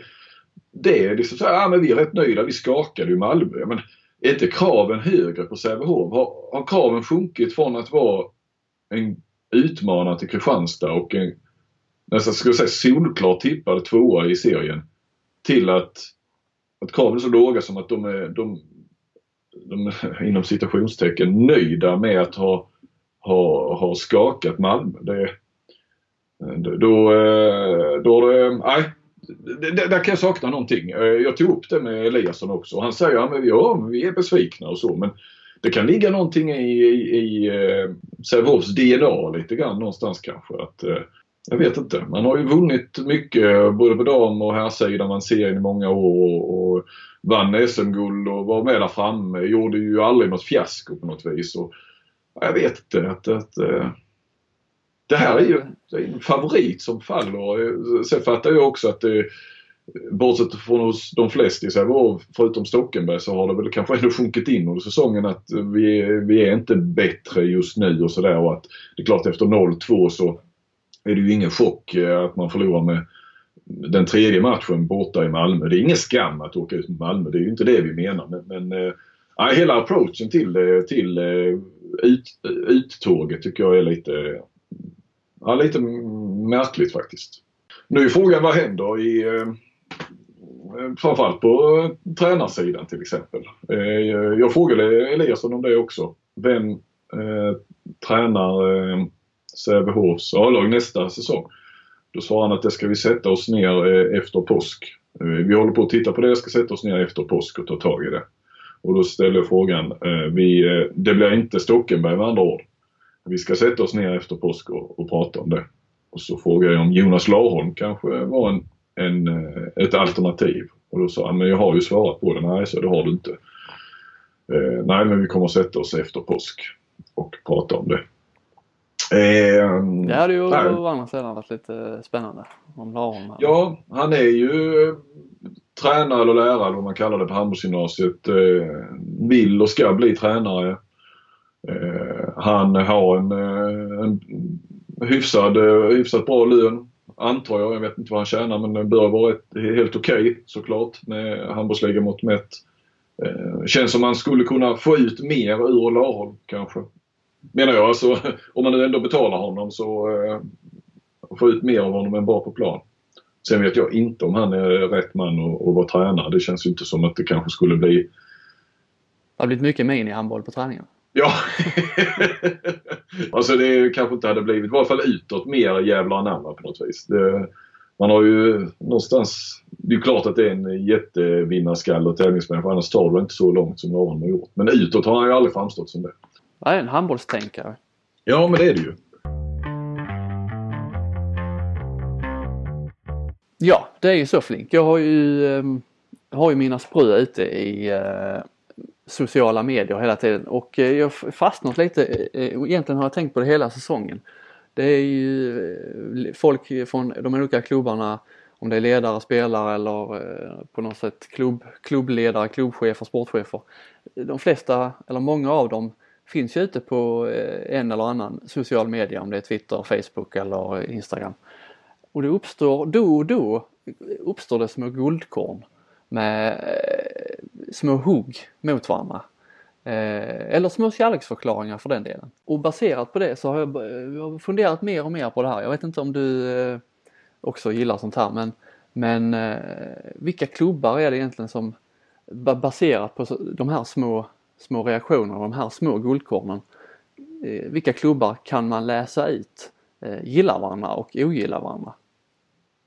det är liksom så här, ja men vi är rätt nöjda, vi skakade ju Malmö. Men är inte kraven högre på Sävehof? Har, har kraven sjunkit från att vara en utmanare till Kristianstad och en nästan skulle säga solklar tippad tvåa i serien till att, att kraven är så låga som att de är, de, de är inom citationstecken nöjda med att ha, ha, ha skakat Malmö. Det, då, eh, då, då, eh, nej, där kan jag sakna någonting. Eh, jag tog upp det med Eliasson också. Han säger att ja, vi är besvikna och så men det kan ligga någonting i, i, i eh, Sävehofs DNA lite grann någonstans kanske. Att, eh, jag vet inte. Man har ju vunnit mycket både på dam och herrsidan man ser i många år och, och vann SM-guld och var med där framme. Gjorde ju aldrig något fiasko på något vis. Och, jag vet inte. Att, att, det här är ju en favorit som faller. Sen fattar jag också att det Bortsett från hos de flesta i Sävehof, förutom Stockenberg, så har det väl kanske ändå sjunkit in under säsongen att vi, vi är inte bättre just nu och sådär. Och att det är klart efter 0-2 så är det ju ingen chock eh, att man förlorar med den tredje matchen borta i Malmö. Det är ingen skam att åka ut mot Malmö. Det är ju inte det vi menar. Men, men äh, hela approachen till, till ut, uttåget tycker jag är lite Ja, lite märkligt faktiskt. Nu är frågan vad händer i eh, framförallt på eh, tränarsidan till exempel. Eh, jag frågade Eliasson om det också. Vem eh, tränar eh, Sävehofs A-lag nästa säsong? Då svarade han att det ska vi sätta oss ner efter påsk. Vi håller på att titta på det, ska sätta oss ner efter påsk och ta tag i det. Och då ställer jag frågan, vi, det blir inte Stockenberg med andra ord. Vi ska sätta oss ner efter påsk och, och prata om det. Och så frågade jag om Jonas Larholm kanske var en, en, eh, ett alternativ. Och då sa han, men jag har ju svarat på det. Nej, så det har du inte. Eh, nej, men vi kommer att sätta oss efter påsk och prata om det. Eh, det hade ju nej. å andra sidan varit lite spännande om Larholm. Ja, han är ju eh, tränare eller lärare eller vad man kallar det på handbollsgymnasiet. Eh, vill och ska bli tränare. Eh, han har en, eh, en hyfsad, eh, hyfsat bra lön antar jag. Jag vet inte vad han tjänar men det bör vara ett, helt okej okay, såklart med handbollsligamått mätt. Känns som man skulle kunna få ut mer ur Larholm kanske. Menar jag. Alltså, om man nu ändå betalar honom så eh, få ut mer av honom än bara på plan. Sen vet jag inte om han är rätt man att, att vara tränare. Det känns ju inte som att det kanske skulle bli... Det har blivit mycket mini-handboll på träningen. Ja. alltså det kanske inte hade blivit, i varje fall utåt, mer jävlar anamma på något vis. Det, man har ju någonstans, det är klart att det är en jättevinnarskalle och tävlingsmänniska annars tar det inte så långt som någon har gjort. Men utåt har han ju aldrig framstått som det. Han är en handbollstänkare. Ja men det är det ju. Ja, det är ju så Flink. Jag har ju, eh, har ju mina sprö ute i eh, sociala medier hela tiden och eh, jag har fastnat lite, eh, eh, och egentligen har jag tänkt på det hela säsongen. Det är ju folk från de olika klubbarna, om det är ledare, spelare eller på något sätt klubb, klubbledare, klubbchefer, sportchefer. De flesta, eller många av dem, finns ju ute på en eller annan social media, om det är Twitter, Facebook eller Instagram. Och det uppstår då och då uppstår det små guldkorn med små hugg mot varandra. Eh, eller små kärleksförklaringar för den delen. Och baserat på det så har jag, jag har funderat mer och mer på det här. Jag vet inte om du eh, också gillar sånt här men, men eh, vilka klubbar är det egentligen som baserat på de här små, små reaktionerna, de här små guldkornen. Eh, vilka klubbar kan man läsa ut eh, gillar varandra och ogillar varandra?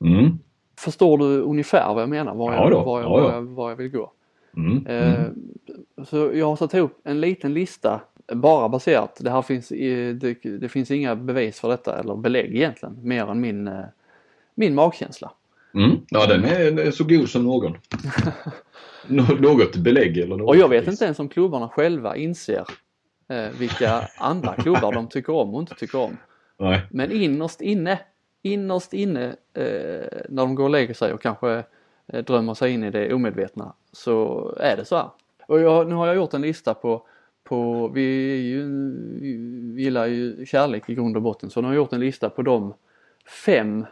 Mm. Förstår du ungefär vad jag menar? Var jag, Ja då, var jag, ja, ja. var jag, var jag vill gå? Mm. Eh, Mm. Så jag har satt ihop en liten lista bara baserat, det här finns, det, det finns inga bevis för detta eller belägg egentligen mer än min, eh, min magkänsla. Mm. Ja den är, så god som någon. Nå- något belägg eller något Och jag vet inte ens om klubbarna själva inser eh, vilka andra klubbar de tycker om och inte tycker om. Nej. Men innerst inne, innerst inne eh, när de går och lägger sig och kanske eh, drömmer sig in i det omedvetna så är det så här. Och jag, nu har jag gjort en lista på, på vi, ju, vi gillar ju kärlek i grund och botten så nu har jag gjort en lista på de fem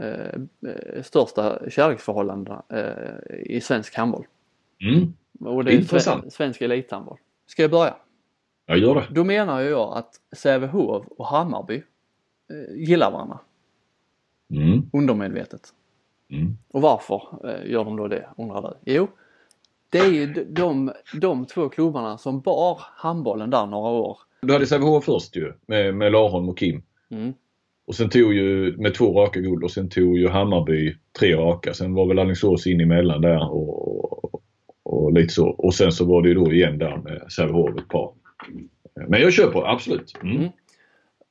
eh, eh, största kärleksförhållandena eh, i svensk handboll. Mm. Och det är Intressant. sve- svensk elithandboll. Ska jag börja? Jag gör det. Då menar jag att Sävehof och Hammarby eh, gillar varandra Mm. undermedvetet. Mm. Och varför eh, gör de då det undrar du? Jo, det är ju de, de, två klubbarna som bar handbollen där några år. Du hade Sävehof först ju med, med Larholm och Kim. Mm. Och sen tog ju med två raka guld och sen tog ju Hammarby tre raka. Sen var väl Alingsås in emellan där och, och, och lite så. Och sen så var det ju då igen där med Sävehof ett par. Men jag köper absolut. Mm. Mm.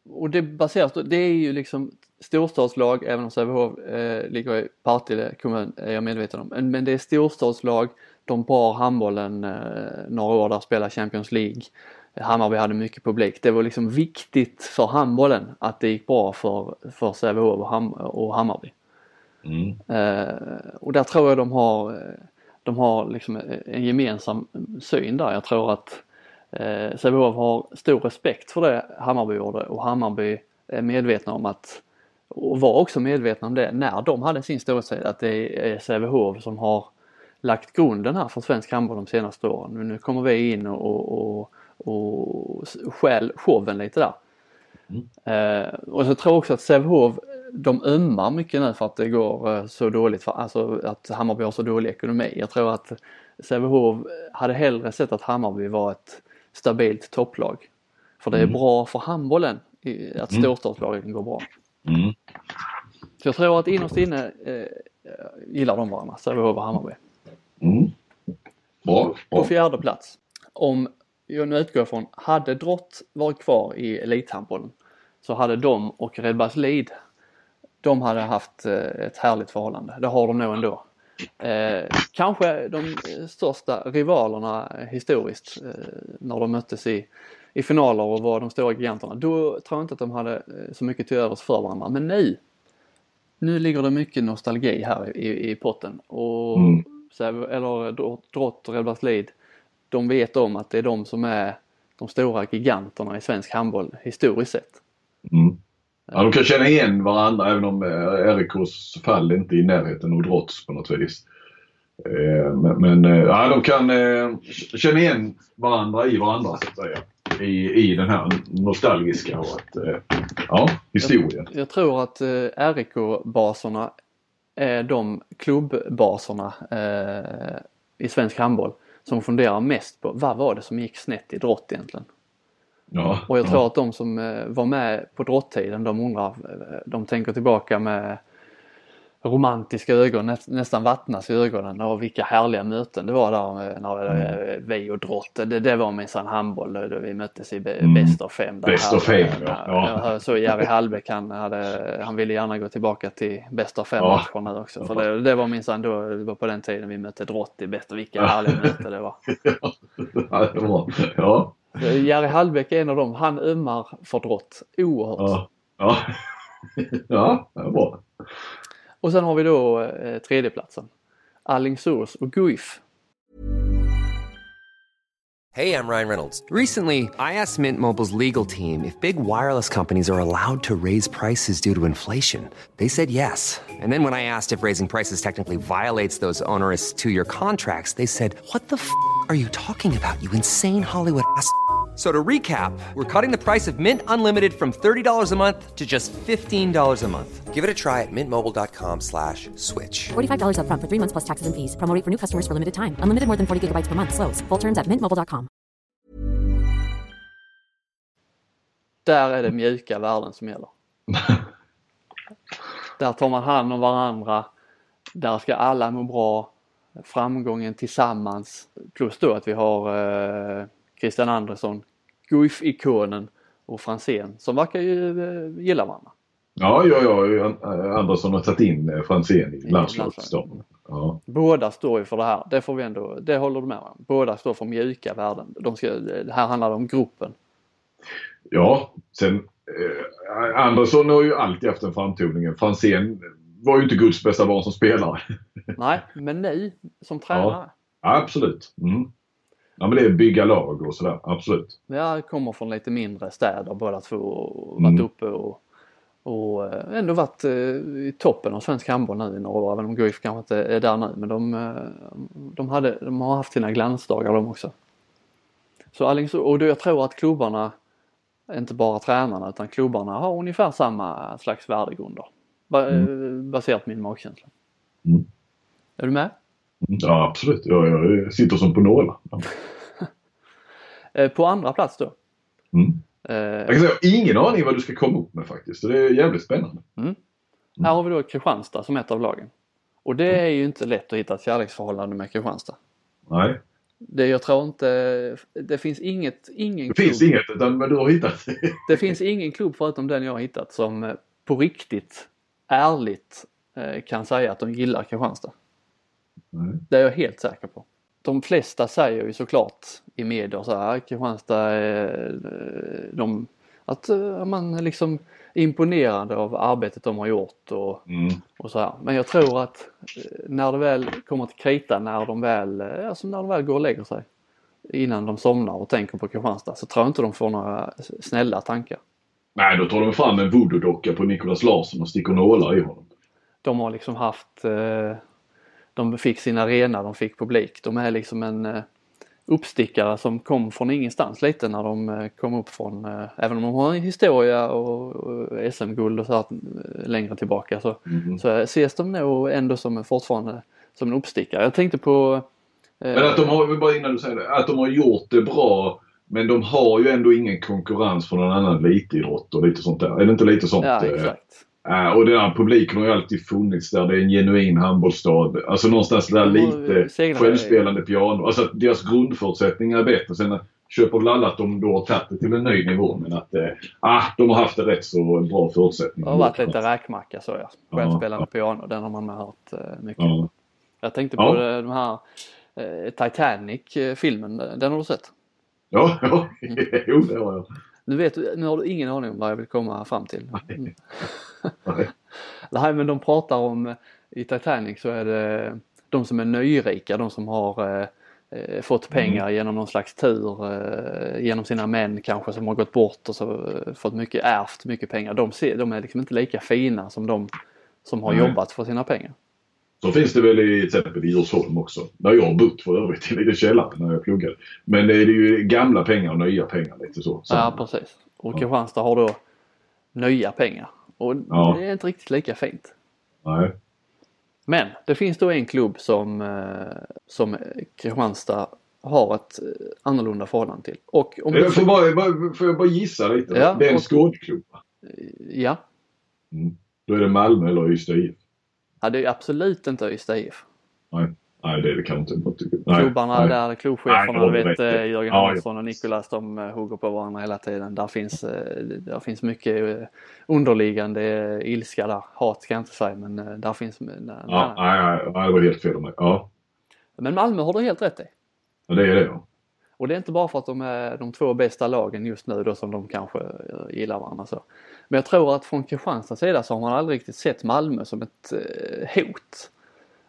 Och det baseras då, det är ju liksom storstadslag, även om Sävehof eh, ligger i Partille kommun är jag medveten om. Men, men det är storstadslag, de bar handbollen eh, några år där, spelade Champions League. Hammarby hade mycket publik. Det var liksom viktigt för handbollen att det gick bra för, för Sävehof och, Ham, och Hammarby. Mm. Eh, och där tror jag de har, eh, de har liksom en gemensam syn där. Jag tror att eh, Sävehof har stor respekt för det Hammarby gjorde och Hammarby är medvetna om att och var också medvetna om det när de hade sin storhetstid att det är Sävehof som har lagt grunden här för svensk handboll de senaste åren. Nu- kommer vi in och, och, och, stjäl showen lite där. Eh, och så tror jag också att Sävehof de ömmar mycket nu för att det går eh, så dåligt, för, alltså att Hammarby har så dålig ekonomi. Jag tror att Sävehof hade hellre sett att Hammarby var ett stabilt topplag. För det är bra för handbollen att storstadslagen går bra. Mm. Så jag tror att innerst inne eh, gillar de varandra, Sävehof och Hammarby. Mm. Bra. På bra. fjärde plats, om jag nu utgår från, hade Drott varit kvar i elithandbollen så hade de och Redbergslid, de hade haft eh, ett härligt förhållande. Det har de nog ändå. Eh, kanske de största rivalerna historiskt eh, när de möttes i, i finaler och var de stora giganterna. Då tror jag inte att de hade eh, så mycket till övers för varandra. Men nu, nu ligger det mycket nostalgi här i, i potten. Och Mm. Säve- eller Drott- och Redbergslid, de vet om att det är de som är de stora giganterna i svensk handboll historiskt sett. Mm. Ja, de kan känna igen varandra även om eh, RIKs fall är inte i närheten av Drotts på något vis. Eh, Men, men ja, de kan känna igen varandra i varandra så att säga. I, i den här nostalgiska och att, eh, ja, historien. Jag tror att eh, RIK-baserna är de klubbbaserna eh, i svensk handboll som funderar mest på vad var det som gick snett i Drott egentligen? Ja, Och jag ja. tror att de som eh, var med på drottiden de undrar, eh, de tänker tillbaka med romantiska ögon, nä, nästan vattnas i ögonen. Och vilka härliga möten det var där när eh, vi och drott. Det, det var minsann handboll då, vi möttes i Mm. bäst av fem. Bäst av fem, ja. Ja. Jag såg Jerry Hallbäck, han, hade, han ville gärna gå tillbaka till bäst av fem Ja. matcher nu också. För det, det var minsann då, det var på den tiden vi mötte drott i bäst och vilka härliga möten det var. Ja, det var, ja, Jerry Hallbäck är en av dem, han ömmar för drott oerhört. ja, ja. Ja, det var bra. Och sen har vi då eh, tredjeplatsen. Alingsås och Guif. Hey, I'm Ryan Reynolds. Recently, I asked Mint Mobile's legal team if big wireless companies are allowed to raise prices due to inflation. They said yes. And then when I asked if raising prices technically violates those onerous two year contracts, they said, What the f are you talking about, you insane Hollywood ass? F- So to recap, we're cutting the price of Mint Unlimited from $30 a month to just $15 a month. Give it a try at mintmobile.com slash switch. $45 upfront for three months plus taxes and fees. Promo rate for new customers for limited time. Unlimited more than 40 gigabytes per month. Slows. Full terms at mintmobile.com. Där är det mjuka värden som gäller. Där tar man hand om varandra. Där ska alla må bra. Framgången tillsammans. Plus då att vi har eh, Christian Andersson, Guif-ikonen och Franzén som verkar ju eh, gilla varandra. Ja, ja, ja. An- Andersson har tagit in eh, Franzén i landslagsstaben. Ja. Båda står ju för det här. Det får vi ändå, det håller du med om. Båda står för mjuka värden. De ska, det här handlar om gruppen. ja, sen eh, Andersson har ju alltid haft en framtoning. Franzén var ju inte Guds bästa barn som spelare. Nej, men nu som tränare. Ja, absolut. Mm. Ja, men det är bygga lag och sådär. Absolut. Jag kommer från lite mindre städer båda två och Mm. varit uppe och, och eh, ändå varit eh, i toppen av svensk handboll nu i några år. Även om Guif kanske inte är där nu men de, eh, de, hade, de har haft sina glansdagar de också. Så Alingsås, och då jag tror att klubbarna, inte bara tränarna utan klubbarna har ungefär samma slags värdegrunder. Ba, eh, Baserat på min magkänsla. Mm. Är du med? Ja, absolut. Jag, jag sitter som på nålar. Eh, På andra plats då. Mm. eh, Jag kan säga, jag har ingen aning vad du ska komma upp med faktiskt. Det är jävligt spännande. Här har vi då Kristianstad som ett av lagen. Och det är ju inte lätt att hitta ett kärleksförhållande med Kristianstad. Nej, Det, jag tror inte, det finns inget, ingen det finns klubb, inget utan men du har hittat. det finns ingen klubb förutom den jag har hittat som eh, på riktigt, ärligt kan säga att de gillar Kristianstad. Nej. Det är jag helt säker på. De flesta säger ju såklart i medier så här, Kristianstad är eh, de, att eh, man är liksom imponerande av arbetet de har gjort och Mm. och så här. Men jag tror att eh, när det väl kommer till krita, när de väl, alltså när de väl går och lägger sig innan de somnar och tänker på Kristianstad så tror jag inte de får några snälla tankar. Nej, då tar de fram en voodoo-docka på Nicolas Larsson och sticker nålar i honom. De har liksom haft, eh, de fick sin arena, de fick publik. De är liksom en eh, uppstickare som kom från ingenstans lite när de eh, kom upp från, eh, även om de har en historia och, SM-guld och så här längre tillbaka så, Mm. så ses de nog ändå som fortfarande som en uppstickare. Jag tänkte på Men att de har, bara innan du säger det, att de har gjort det bra men de har ju ändå ingen konkurrens från någon annan elitidrott och lite sånt där. Är det inte lite sånt? Ja exakt. Eh, och den här publiken har ju alltid funnits där. Det är en genuin handbollsstad. Alltså någonstans där lite självspelande piano. Alltså att deras grundförutsättningar är bättre. Sen köper väl alla att de då har tagit det till en ny nivå men att eh, ah, de har haft det rätt så bra förutsättningar. Det har varit lite räkmacka så ja. Självspelande piano, den har man hört eh, mycket. Ja. Jag tänkte på Ja. de här eh, Titanic-filmen, den har du sett? Ja, ja. Jo det har jag. Nu, vet, du- nu har du ingen aning om vad jag vill komma fram till. Mm. Nej. Nej men de pratar om, eh, i Titanic så är det de som är nyrika, de som har eh, eh, fått pengar genom någon slags tur, eh, genom sina män kanske som har gått bort och så eh, fått mycket, ärvt mycket pengar. De, ser, de är liksom inte lika fina som de som har Nej. jobbat för sina pengar. Så finns det väl i till exempel i Djursholm också. Där jag har bott för övrigt, i lite källare när jag pluggade. Men det är ju gamla pengar och nya pengar lite så. Ja precis. Och Kristianstad har då nya pengar. Och Ja. det är inte riktigt lika fint. Nej. Men det finns då en klubb som, eh, som Kristianstad har ett eh, annorlunda förhållande till. Och om Jag får, bara, bara, får jag bara gissa lite? Ja, det är en och- skådeklubb. ja, Mm. Då är det Malmö eller Ystad IF. Det är absolut inte Ystad IF. Nej. Nej, det är det kanske inte. Nej, Klubbarna nej. där, Nej, klubbcheferna, du vet i. eh, Jörgen Ja, Hansson och Nikolas, de eh, hugger på varandra hela tiden. Där finns, eh, där finns mycket underliggande ilska där. Hat ska jag inte säga men där finns... nej, Ja, nej. nej, nej, nej, det var helt fel av mig. Ja, Men Malmö har du helt rätt i. ja, det är det. Ja. Och det är inte bara för att de är de två bästa lagen just nu då som de kanske eh, gillar varandra så. Men jag tror att från Kristianstads sida så har man aldrig riktigt sett Malmö som ett eh, hot.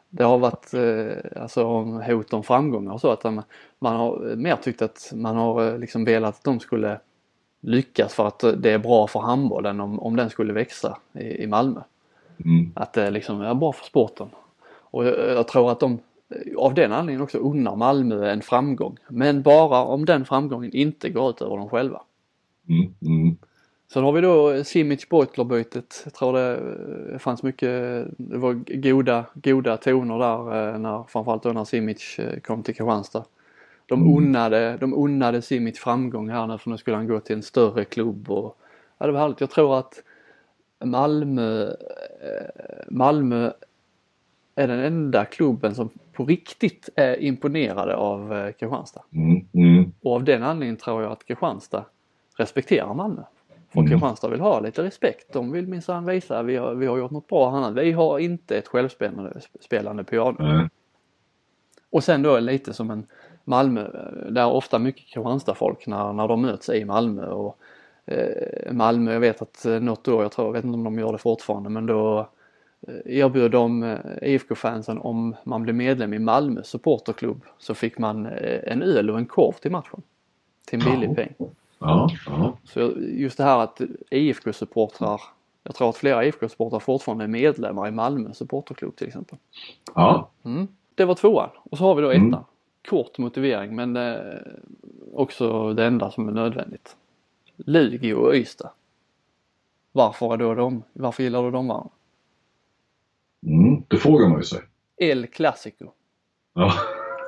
Det har varit eh, alltså hot om framgångar och så att man, har mer tyckt att man har liksom velat att de skulle lyckas för att det är bra för handbollen om, om den skulle växa i, i Malmö. Mm. Att det liksom är bra för sporten. Och jag, jag tror att de av den anledningen också unnar Malmö en framgång. Men bara om den framgången inte går ut över dem själva. Mm. Mm. Sen har vi då Simic Beutler-bytet. Jag tror det eh, fanns mycket, det var goda, goda toner där eh, när, framförallt då när Simic eh, kom till Kristianstad. De Mm. unnade, de unnade Simic framgång här nu för nu skulle han gå till en större klubb och ja, det var härligt. Jag tror att Malmö, Malmö är den enda klubben som på riktigt är imponerade av eh, Kristianstad. Mm. Mm. Och av den anledningen tror jag att Kristianstad respekterar Malmö. För Mm. Kristianstad vill ha lite respekt. De vill minsann visa att vi har, vi har gjort något bra här. Vi har inte ett självspelande spelande piano. Nej. Och sen då lite som en Malmö, eh, där ofta mycket Kristianstad-folk när, när de möts i Malmö. Och, eh, Malmö, jag vet att eh, något år, jag tror, jag vet inte om de gör det fortfarande, men då erbjöd de eh, IFK-fansen om man blev medlem i Malmö supporterklubb så fick man eh, en öl och en korv till matchen. Till en billig peng. Ja, ja. Så just det här att IFK-supportrar, jag tror att flera IFK-supportrar fortfarande är medlemmar i Malmö supporterklubb till exempel. ja. Mm. Det var tvåan och så har vi då ettan. Mm. Kort motivering men eh, också det enda som är nödvändigt. Lugi och Ystad. Varför är då de, varför gillar du de varandra? Det frågar man ju sig. El Clasico. Ja.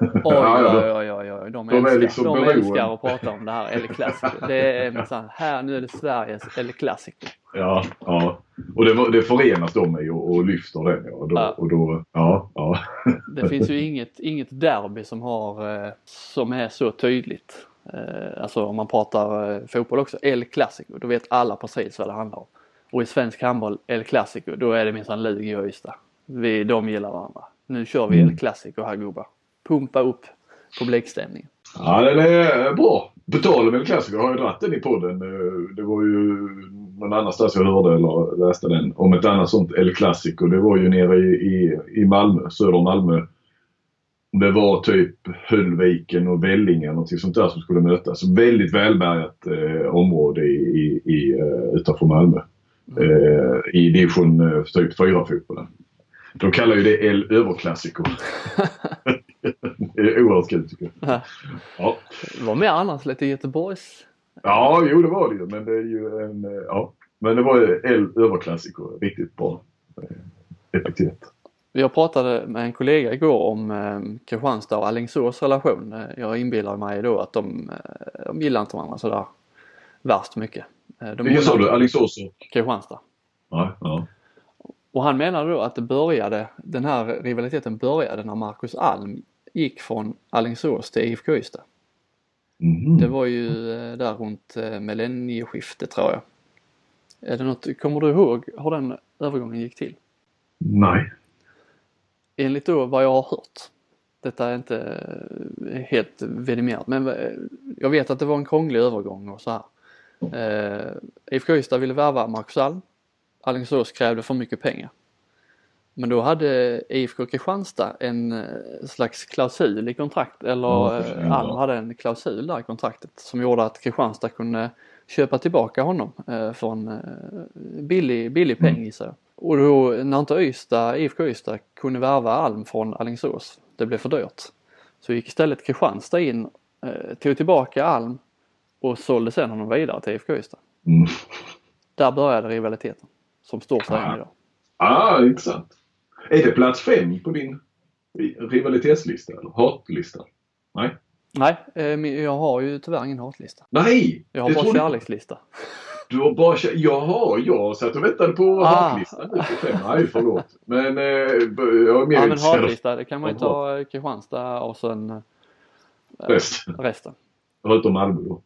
Oj, Ja, ja, oj, oj, oj, oj. De, de är älskar, liksom de älskar att prata om det här El Clasico. Det är minsann, här nu är det Sveriges El Clasico. Ja, ja. Och det, det förenas de i och, och lyfter den. Och då, Ja. och då, ja, ja. Det finns ju inget, inget derby som har, eh, som är så tydligt. Eh, alltså om man pratar eh, fotboll också, El Clasico, då vet alla precis vad det handlar om. Och i svensk handboll, El Clasico, då är det minsann Lugi och Ystad. Vi, de gillar varandra. Nu kör vi El Clasico här gubbar. Pumpa upp publikstämningen. Ja, den är bra. På tal om klassiker, jag har ju dragit den i podden. Eh, Det var ju någon annanstans jag hörde eller läste den. Om ett annat sånt El Clasico. Det var ju nere i, i, i Malmö, söder om Malmö. Det var typ Höllviken och Vellinge någonting sånt där som skulle mötas. Väldigt välbärgat eh, område i, i, i, eh, utanför Malmö. Eh, I division eh, typ 4-fotbollen. De kallar ju det El Överklassico. det är oerhört kul tycker jag. Ja. Det var mer annars lite Göteborgs Ja, jo det var det ju. Men det är ju en... eh, Ja. Men det var ju El Överklassico. Riktigt bra eh, epitet. Jag pratade med en kollega igår om eh, Kristianstad och Alingsås relation. Eh, Jag inbillar mig då att de, eh, de gillar inte varandra sådär värst mycket. Eh, de Vilka sa du? Alingsås och... Kristianstad. Ja, ja. Och han menade då att det började, den här rivaliteten började när Marcus Alm gick från Alingsås till IFK Ystad. Mhm. Det var ju eh, där runt eh, millennieskiftet tror jag. Är det något, kommer du ihåg hur den övergången gick till? Nej. Enligt då vad jag har hört. Detta är inte eh, helt vidimerat men jag vet att det var en krånglig övergång och så här. IFK Ystad ville värva Marcus Alm. Alingsås krävde för mycket pengar. Men då hade IFK Kristianstad en eh, slags klausul i kontrakt eller eh, Alm hade en klausul där i kontraktet som gjorde att Kristianstad kunde köpa tillbaka honom eh, för en billig, billig peng gissar jag. Och då när inte Ystad, IFK Ystad kunde värva Alm från Alingsås, det blev för dyrt. Så gick istället Kristianstad in, tog tillbaka Alm och sålde sen honom vidare till IFK Ystad. Mm. Där började rivaliteten som står sig än idag. Ah, intressant. Är det plats fem på din rivalitetslista eller hatlista? Nej? Nej, eh, jag har ju tyvärr ingen hatlista. Nej! Jag har bara kärlekslista. Du har bara kä- Jaha, jag satt och väntade på Ah. hatlistan. nu på fem. Nej, förlåt. Men eh, jag är mer Ja men hatlista, det kan man ju ta Kristianstad och sen eh, resten. Förutom Malmö då.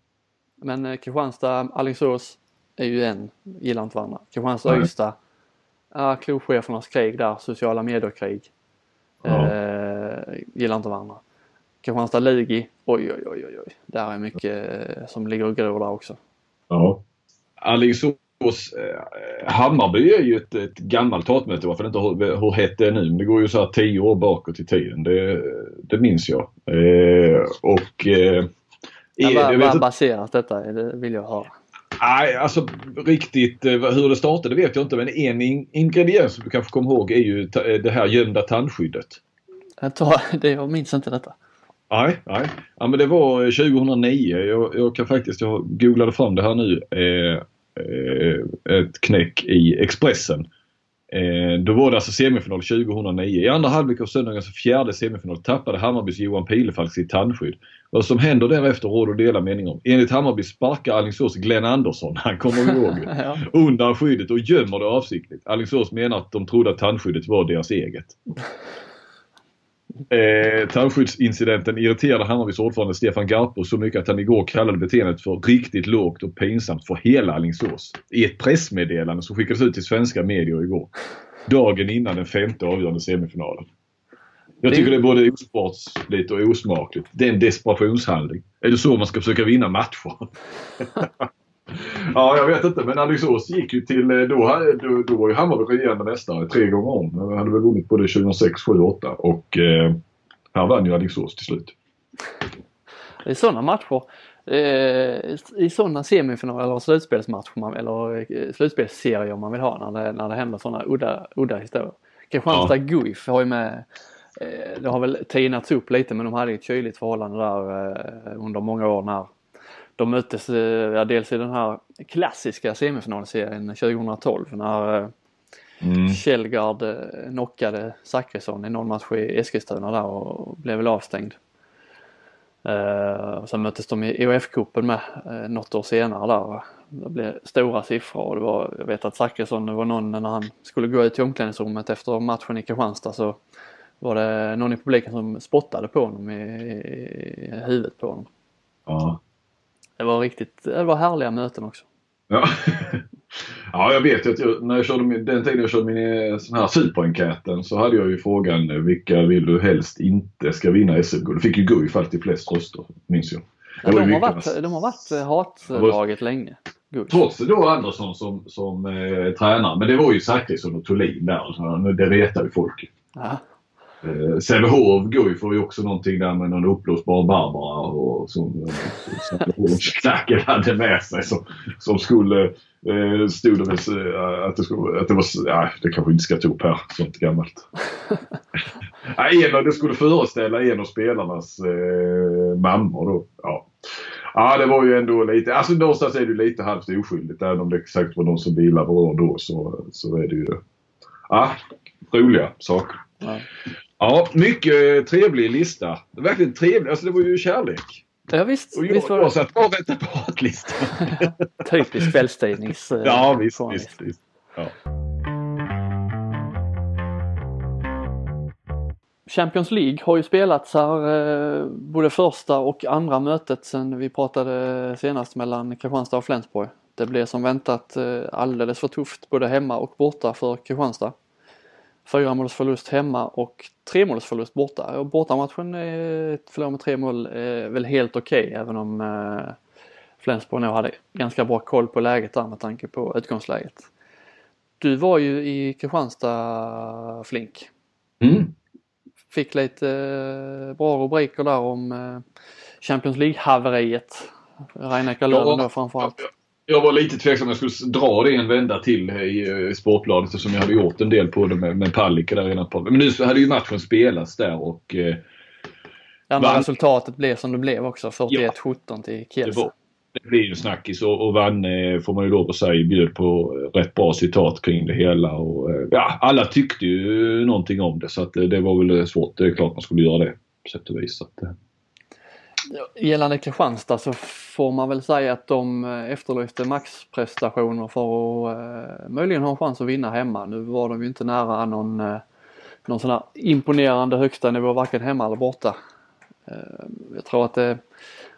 Men eh, Kristianstad, Alingsås är ju en, gillar inte varandra. Kristianstad, Nej. Ystad, ja, klubbchefernas krig där, sociala medier-krig. Ja. Eh, gillar inte varandra. Kristianstad, Lugi, oj oj oj oj oj. Där är mycket eh, som ligger och gror där också. Ja. Alingsås, eh, Hammarby är ju ett, ett gammalt hatmöte. Varför inte hur, hur hett det är nu. Men det går ju så här tio år bakåt i tiden. Det, det minns jag. Eh, och... Eh, jag vad, vad baserat detta det vill jag höra. Nej, alltså riktigt eh, hur det startade vet jag inte. Men en in, ingrediens som du kanske kommer ihåg är ju eh, det här gömda tandskyddet. Jag, tar, det, jag minns inte detta. Nej, nej. Ja, men det var eh, 2009. Jag, jag kan faktiskt, jag googlade fram det här nu. Eh, eh, ett knäck i Expressen. Eh, då var det alltså semifinal 2009. I andra halvlek av söndagens fjärde semifinal tappade Hammarbys Johan Pilefalk sitt tandskydd. Vad som händer därefter råder delade meningar om. Enligt Hammarby sparkar Alingsås Glenn Andersson, han kommer ihåg, Ja. undan skyddet och gömmer det avsiktligt. Alingsås menar att de trodde att tandskyddet var deras eget. Eh, tandskyddsincidenten irriterade Hammarbys ordförande Stefan Garpo så mycket att han igår kallade beteendet för riktigt lågt och pinsamt för hela Alingsås. I ett pressmeddelande som skickades ut till svenska medier igår. Dagen innan den femte avgörande semifinalen. Jag tycker det är både osportsligt och osmakligt. Det är en desperationshandling. Är det så man ska försöka vinna matcher? ja, jag vet inte. Men Alingsås gick ju till... eh, Då, då, då var ju Hammarby regerande mästare tre gånger om. De hade väl vunnit både 2006, 7 och 8. Och eh, här vann ju Alingsås till slut. I sådana matcher, eh, i sådana semifinaler eller slutspelsmatcher man, eller eh, slutspelsserier man vill ha när det, när det händer sådana udda, udda historier. Kristianstad Guif har ju med, eh, det har väl tinats upp lite men de hade ett kyligt förhållande där eh, under många år när de möttes eh, ja, dels i den här klassiska semifinalserien 2012 när eh, Mm. Källgard eh, knockade Zachrisson i någon match i Eskilstuna där och blev väl avstängd. Och sen möttes de i EOF-cupen med eh, något år senare där. Det blev stora siffror och det var, jag vet att Zachrisson, det var någon när han skulle gå ut i omklädningsrummet efter matchen i Kristianstad så var det någon i publiken som spottade på honom i, i, i huvudet på honom. Ja. Det var riktigt, det var härliga möten också. Ja. ja, jag vet ju att jag, när jag körde min, den tiden jag körde min eh, sån här superenkäten så hade jag ju frågan eh, vilka vill du helst inte ska vinna SM-guld? Det fick ju Guif alltid flest röster, minns jag. Ja, var de, har mycket- varit, de har varit eh, hatlaget länge. Guif. Trots då Andersson som, som eh, tränare. Men det var ju Zachrisson och Thulin där. Så det retade ju folk. Ja. Eh, Sävehof var ju också någonting där med någon uppblåsbar Barbara och som eh, Sävehof-knacken hade med sig som, som skulle eh, stod det eh, att det skulle, att det var, ja, det kanske inte ska ta upp här, sånt gammalt. ja, en det skulle föreställa en av spelarnas eh, mammor då. Ja. Ja, det var ju ändå lite, alltså någonstans är det ju lite halvt oskyldigt. Även om det säkert var någon som bilar berörd då så, så är det ju, ja, roliga saker. Ja. Ja, mycket trevlig lista. Verkligen trevlig. Alltså det var ju kärlek. Ja visst, Och jag, visst var jag det satt bara och väntade på hatlistan. typisk kvällstidnings... eh, ja, visst, visst, visst. Ja. Champions League har ju spelats här eh, både första och andra mötet sen vi pratade senast mellan Kristianstad och Flensburg. Det blev som väntat eh, alldeles för tufft både hemma och borta för Kristianstad. Fyra måls förlust hemma och tre måls förlust borta. Och bortamatchen, eh, förlora med tre mål, är väl helt okej även om eh, Flensburg nog hade ganska bra koll på läget där med tanke på utgångsläget. Du var ju i Kristianstad Flink Mm. fick lite eh, bra rubriker där om eh, Champions League-haveriet. Rhein-Neckar Löwen då framförallt. Jag var lite tveksam om jag skulle dra det en vända till i eh, Sportbladet eftersom jag hade gjort en del på det med, med Palicka där innan. Men nu hade ju matchen spelats där och eh, Ja, men resultatet blev som det blev också. 41-17 till det, Kielce. var, det blir ju snackis och, och vann eh, får man ju lov att säga bjöd på eh, rätt bra citat kring det hela. Och, eh, ja, alla tyckte ju någonting om det så att eh, det var väl svårt. Det är klart man skulle göra det på sätt och vis. Så att, eh. Gällande Kristianstad så får man väl säga att de eh, efterlyste maxprestationer för att eh, möjligen ha en chans att vinna hemma. Nu var de ju inte nära någon, eh, någon sån här imponerande högsta nivå varken hemma eller borta. Eh, jag tror att det är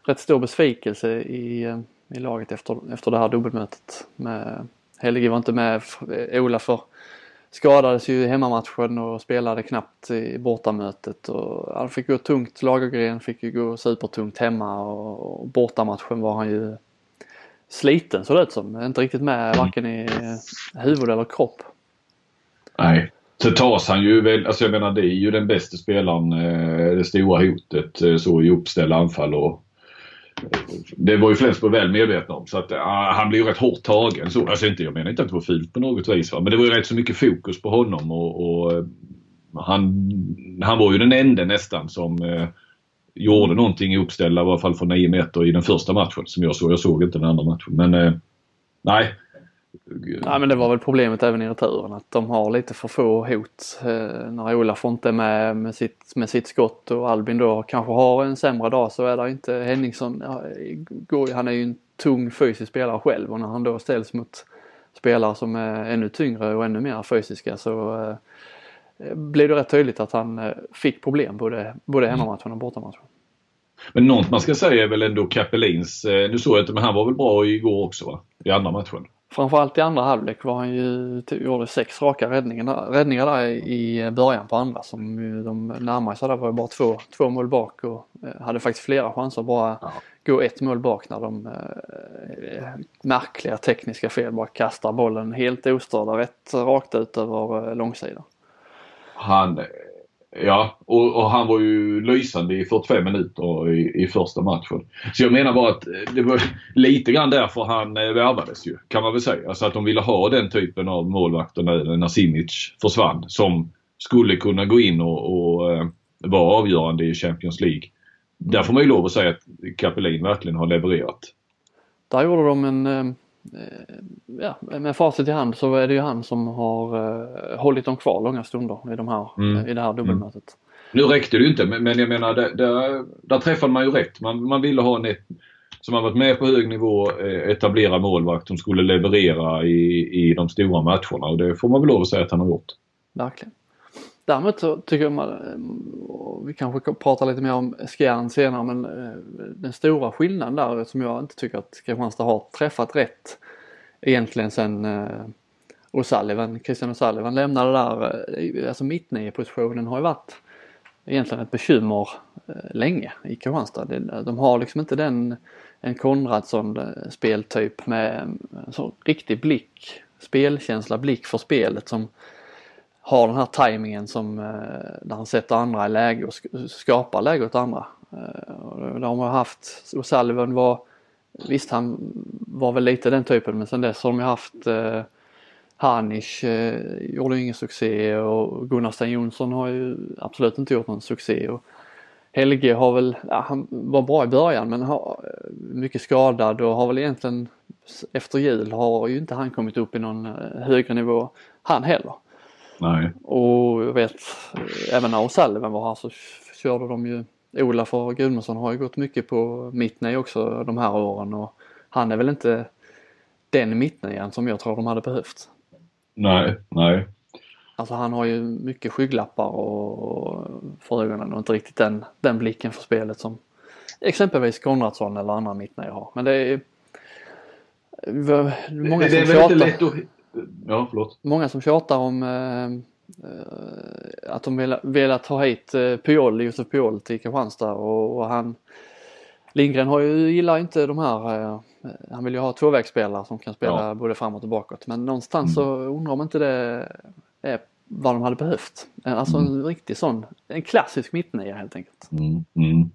rätt stor besvikelse i, eh, i laget efter, efter det här dubbelmötet. Med, Helge var inte med, eh, Ola för skadades ju i hemmamatchen och spelade knappt i bortamötet. Och han fick gå tungt, Lagergren fick ju gå supertungt hemma och, och bortamatchen var han ju sliten så det som. Inte riktigt med varken i huvud eller kropp. Nej. Så tas han ju väl, alltså jag menar det är ju den bästa spelaren, eh, det stora hotet eh, så i uppställda anfall och det var ju Flensburg väl medvetna om så att uh, han blev ju rätt hårt tagen. Så, alltså inte, jag menar inte att det var fult på något vis va? men det var ju rätt så mycket fokus på honom och, och uh, han, han var ju den enda nästan som uh, gjorde någonting i uppställda, i alla fall från 9 meter i den första matchen som jag såg. Jag såg inte den andra matchen men eh, nej. Nej men det var väl problemet även i returen att de har lite för få hot. Eh, när Olaf inte är med med sitt, med sitt skott och Albin då kanske har en sämre dag så är det inte Henningsson. Han är ju en tung fysisk spelare själv och när han då ställs mot spelare som är ännu tyngre och ännu mer fysiska så eh, blir det rätt tydligt att han eh, fick problem både, både hemmamatchen och bortamatchen. Men något man ska säga är väl ändå Kapelins, eh, nu såg jag inte men han var väl bra igår också va? I andra matchen? Framförallt i andra halvlek var han ju, gjorde sex raka räddningar, räddningar där i början på andra som de närmare sig där var ju bara två, två mål bak och eh, hade faktiskt flera chanser att bara ja. gå ett mål bak när de eh, märkliga tekniska fel bara kastar bollen helt ostörda rätt rakt ut över eh, långsidan. Han Ja, och, och, han var ju lysande i 45 minuter i, i första matchen. Så jag menar bara att eh, det var lite grann därför han eh, värvades ju, kan man väl säga. Alltså att de ville ha den typen av målvakter när, när Simic försvann som skulle kunna gå in och, och eh, vara avgörande i Champions League. Där får man ju lov att säga att Capelin verkligen har levererat. Där gjorde de en Eh, ja, med facit i hand så är det ju han som har uh, hållit dem kvar långa stunder i, de här, mm. i det här dubbelmötet. Mm. Nu räckte det ju inte men, men jag menar där, där, där träffade man ju rätt. Man, man ville ha en ett, som har varit med på hög nivå, eh, etablera målvakt som skulle leverera i, i de stora matcherna och det får man väl lov att säga att han har gjort. Verkligen. Däremot så tycker jag man, eh, vi kanske pratar lite mer om Skjern senare men eh, den stora skillnaden där som jag inte tycker att Kristianstad har träffat rätt egentligen sen eh, O'Sullivan, Christian O'Sullivan lämnade där, alltså alltså mittnio-positionen har ju varit egentligen ett bekymmer länge i Kristianstad. De har liksom inte den, en Konradsson speltyp med en så riktig blick, spelkänsla, blick för spelet som har den här tajmingen som eh, där han sätter andra i läge och skapar läge åt andra. Eh, Det har man haft, och Salven var Visst han var väl lite den typen men sen dess har de ju haft eh, Hanish eh, gjorde ingen succé och Gunnar Sten Jonsson har ju absolut inte gjort någon succé. Och Helge har väl, ja, han var bra i början men har eh, mycket skadad och har väl egentligen efter jul har ju inte han kommit upp i någon högre nivå han heller. Nej. Och jag vet även när O'Sullivan var här så körde de ju Olaf och Gudmundsson har ju gått mycket på mittnej också de här åren och han är väl inte den mittnian som jag tror de hade behövt. Nej, nej. Alltså han har ju mycket skygglappar och för ögonen och inte riktigt den, den blicken för spelet som exempelvis Konradsson eller andra mittnior har. Men det är många det, det som tjatar. Lätt att... Ja, förlåt. Många som tjatar om eh, Eh, att de velat, velat ha hit eh, Josef Piol till Kristianstad och, och han Lindgren har ju, gillar inte de här, eh, han vill ju ha tvåvägsspelare som kan spela ja. både framåt och bakåt men någonstans mm. så undrar om inte det är vad de hade behövt. Alltså mm. en riktig sån, en klassisk mittnia helt enkelt. Mm. Mm.